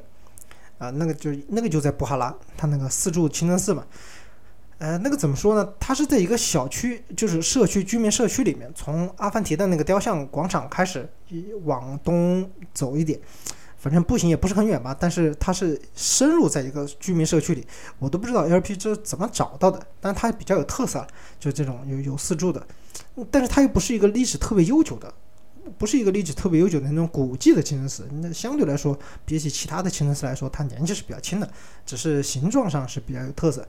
Speaker 1: 啊，那个就那个就在布哈拉，他那个四柱清真寺嘛。呃，那个怎么说呢？它是在一个小区，就是社区居民社区里面，从阿凡提的那个雕像广场开始往东走一点。反正步行也不是很远吧，但是它是深入在一个居民社区里，我都不知道 LP 这怎么找到的，但它比较有特色，就这种有有四柱的，但是它又不是一个历史特别悠久的，不是一个历史特别悠久的那种古迹的清真寺，那相对来说，比起其他的清真寺来说，它年纪是比较轻的，只是形状上是比较有特色。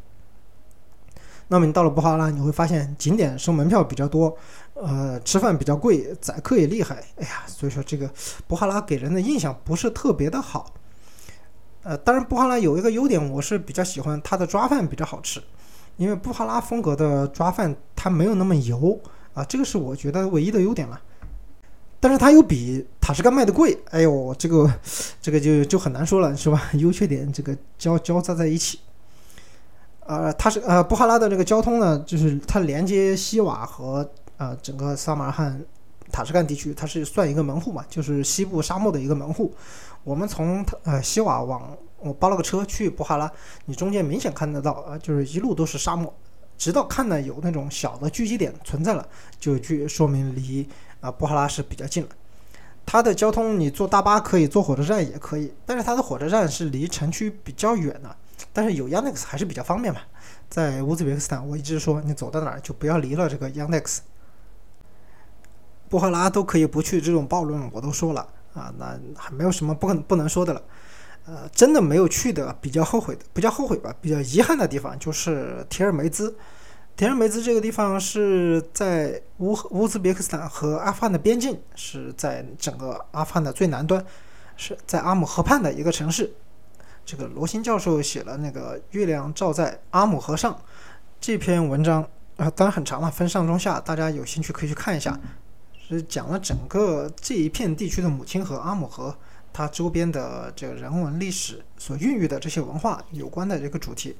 Speaker 1: 那么你到了布哈拉，你会发现景点收门票比较多，呃，吃饭比较贵，宰客也厉害。哎呀，所以说这个布哈拉给人的印象不是特别的好。呃，当然布哈拉有一个优点，我是比较喜欢它的抓饭比较好吃，因为布哈拉风格的抓饭它没有那么油啊，这个是我觉得唯一的优点了。但是它又比塔什干卖的贵，哎呦，这个这个就就很难说了，是吧？优缺点这个交交杂在一起。呃，它是呃布哈拉的这个交通呢，就是它连接西瓦和呃整个撒马尔罕塔什干地区，它是算一个门户嘛，就是西部沙漠的一个门户。我们从呃西瓦往我包了个车去布哈拉，你中间明显看得到啊，就是一路都是沙漠，直到看呢有那种小的聚集点存在了，就据说明离啊布哈拉是比较近了。它的交通你坐大巴可以，坐火车站也可以，但是它的火车站是离城区比较远的。但是有 Yandex 还是比较方便嘛，在乌兹别克斯坦，我一直说你走到哪儿就不要离了这个 Yandex。布赫拉都可以不去，这种暴论我都说了啊，那还没有什么不可不能说的了。呃，真的没有去的，比较后悔的，不叫后悔吧，比较遗憾的地方就是提尔梅兹。提尔梅兹这个地方是在乌乌兹别克斯坦和阿富汗的边境，是在整个阿富汗的最南端，是在阿姆河畔的一个城市。这个罗新教授写了那个《月亮照在阿姆河上》这篇文章啊，当然很长了，分上中下，大家有兴趣可以去看一下。是讲了整个这一片地区的母亲河阿姆河，它周边的这个人文历史所孕育的这些文化有关的这个主题。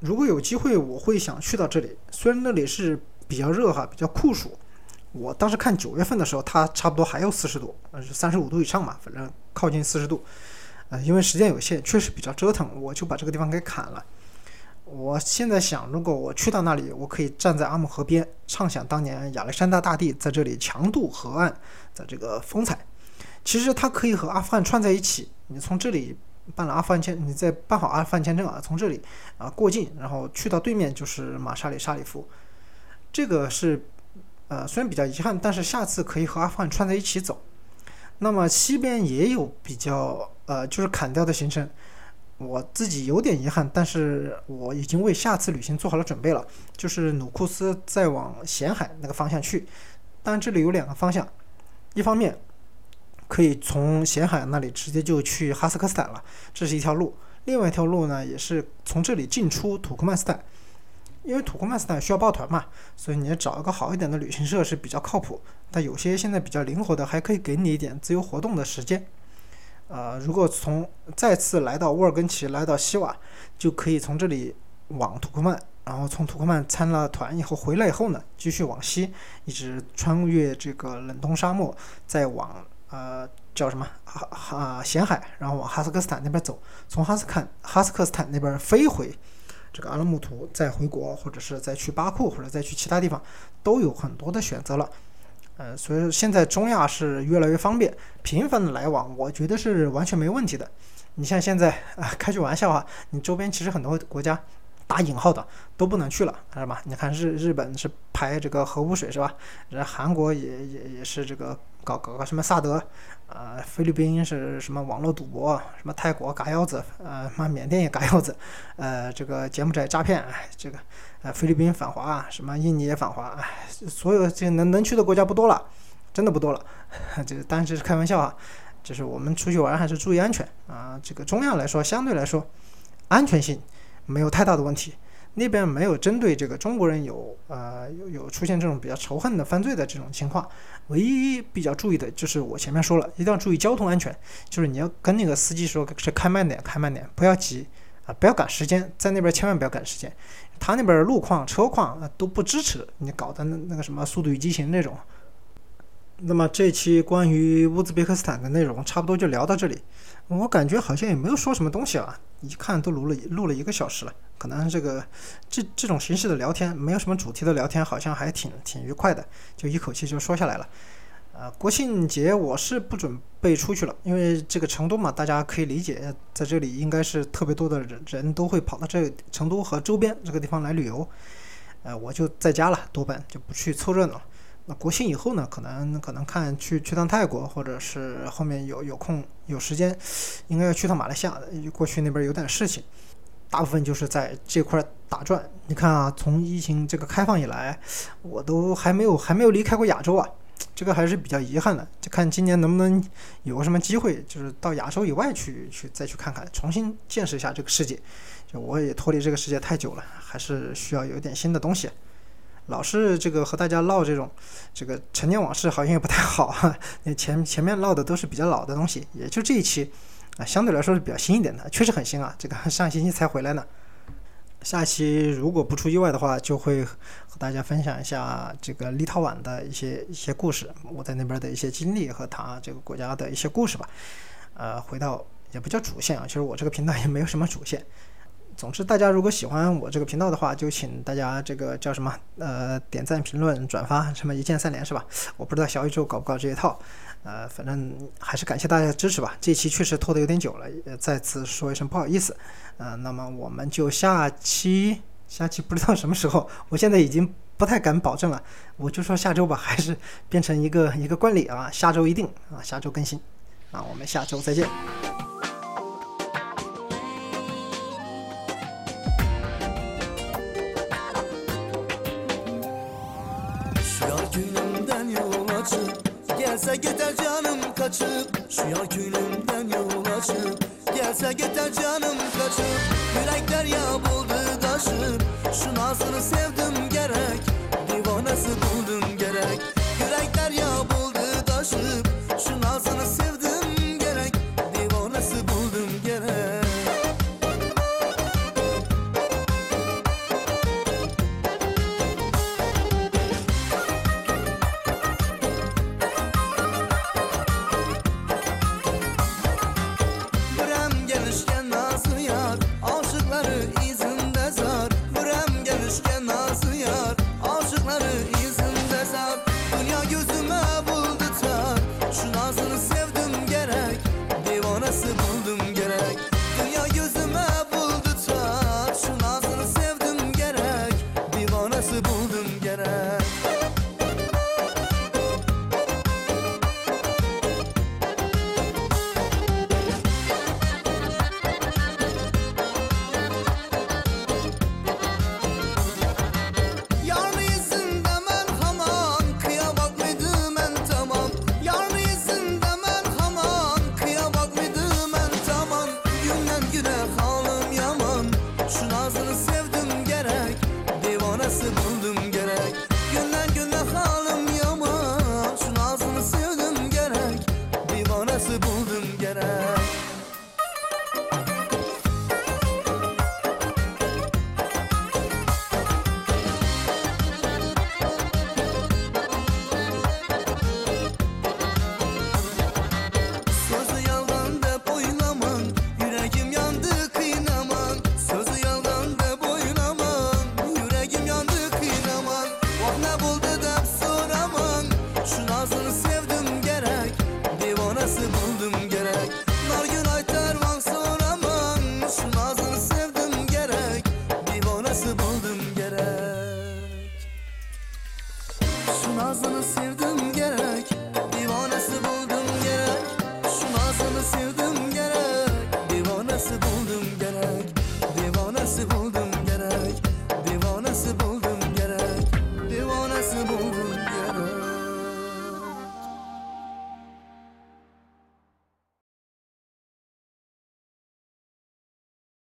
Speaker 1: 如果有机会，我会想去到这里。虽然那里是比较热哈，比较酷暑。我当时看九月份的时候，它差不多还有四十度，呃，三十五度以上嘛，反正靠近四十度。呃，因为时间有限，确实比较折腾，我就把这个地方给砍了。我现在想，如果我去到那里，我可以站在阿姆河边，畅想当年亚历山大大帝在这里强渡河岸的这个风采。其实它可以和阿富汗串在一起。你从这里办了阿富汗签，你再办好阿富汗签证啊，从这里啊过境，然后去到对面就是马沙里沙里夫。这个是呃虽然比较遗憾，但是下次可以和阿富汗串在一起走。那么西边也有比较。呃，就是砍掉的行程，我自己有点遗憾，但是我已经为下次旅行做好了准备了。就是努库斯再往咸海那个方向去，但这里有两个方向，一方面可以从咸海那里直接就去哈萨克斯坦了，这是一条路；另外一条路呢，也是从这里进出土库曼斯坦。因为土库曼斯坦需要抱团嘛，所以你找一个好一点的旅行社是比较靠谱。但有些现在比较灵活的，还可以给你一点自由活动的时间。呃，如果从再次来到沃尔根奇，来到西瓦，就可以从这里往土库曼，然后从土库曼参了团以后回来以后呢，继续往西，一直穿越这个冷冻沙漠，再往呃叫什么哈哈咸海，然后往哈萨克斯坦那边走，从哈斯坎哈萨克斯坦那边飞回这个阿拉木图，再回国，或者是再去巴库，或者再去其他地方，都有很多的选择了。呃，所以现在中亚是越来越方便，频繁的来往，我觉得是完全没问题的。你像现在啊，开句玩笑啊，你周边其实很多国家。打引号的都不能去了，是吧？你看日日本是排这个核污水是吧？人韩国也也也是这个搞搞个什么萨德，呃，菲律宾是什么网络赌博，什么泰国嘎腰子，呃，妈缅甸也嘎腰子，呃，这个柬埔寨诈骗，哎，这个呃菲律宾反华，什么印尼也反华，哎，所有这能能去的国家不多了，真的不多了，(laughs) 这当然这是开玩笑啊，就是我们出去玩还是注意安全啊。这个中亚来说，相对来说安全性。没有太大的问题，那边没有针对这个中国人有呃有有出现这种比较仇恨的犯罪的这种情况。唯一比较注意的就是我前面说了，一定要注意交通安全，就是你要跟那个司机说是开慢点，开慢点，不要急啊，不要赶时间，在那边千万不要赶时间，他那边路况车况都不支持你搞的那那个什么速度与激情那种。那么这期关于乌兹别克斯坦的内容差不多就聊到这里。我感觉好像也没有说什么东西啊，一看都录了录了一个小时了。可能这个这这种形式的聊天，没有什么主题的聊天，好像还挺挺愉快的，就一口气就说下来了。呃，国庆节我是不准备出去了，因为这个成都嘛，大家可以理解，在这里应该是特别多的人人都会跑到这成都和周边这个地方来旅游。呃，我就在家了，多半就不去凑热闹。那国庆以后呢？可能可能看去去趟泰国，或者是后面有有空有时间，应该要去趟马来西亚的。过去那边有点事情，大部分就是在这块打转。你看啊，从疫情这个开放以来，我都还没有还没有离开过亚洲啊，这个还是比较遗憾的。就看今年能不能有个什么机会，就是到亚洲以外去去再去看看，重新见识一下这个世界。就我也脱离这个世界太久了，还是需要有点新的东西。老是这个和大家唠这种，这个陈年往事好像也不太好哈。那 (laughs) 前前面唠的都是比较老的东西，也就这一期啊，相对来说是比较新一点的，确实很新啊。这个上星期才回来呢。下期如果不出意外的话，就会和大家分享一下这个立陶宛的一些一些故事，我在那边的一些经历和他这个国家的一些故事吧。呃，回到也不叫主线啊，其实我这个频道也没有什么主线。总之，大家如果喜欢我这个频道的话，就请大家这个叫什么呃点赞、评论、转发，什么一键三连是吧？我不知道小宇宙搞不搞这一套，呃，反正还是感谢大家的支持吧。这期确实拖得有点久了，也再次说一声不好意思。呃，那么我们就下期，下期不知道什么时候，我现在已经不太敢保证了，我就说下周吧，还是变成一个一个惯例啊，下周一定啊，下周更新啊，我们下周再见。Gelse gider canım kaçıp Şu yar külümden yol açıp. Gelse gider canım kaçıp Yürek derya buldu taşıp Şu nazını sevdim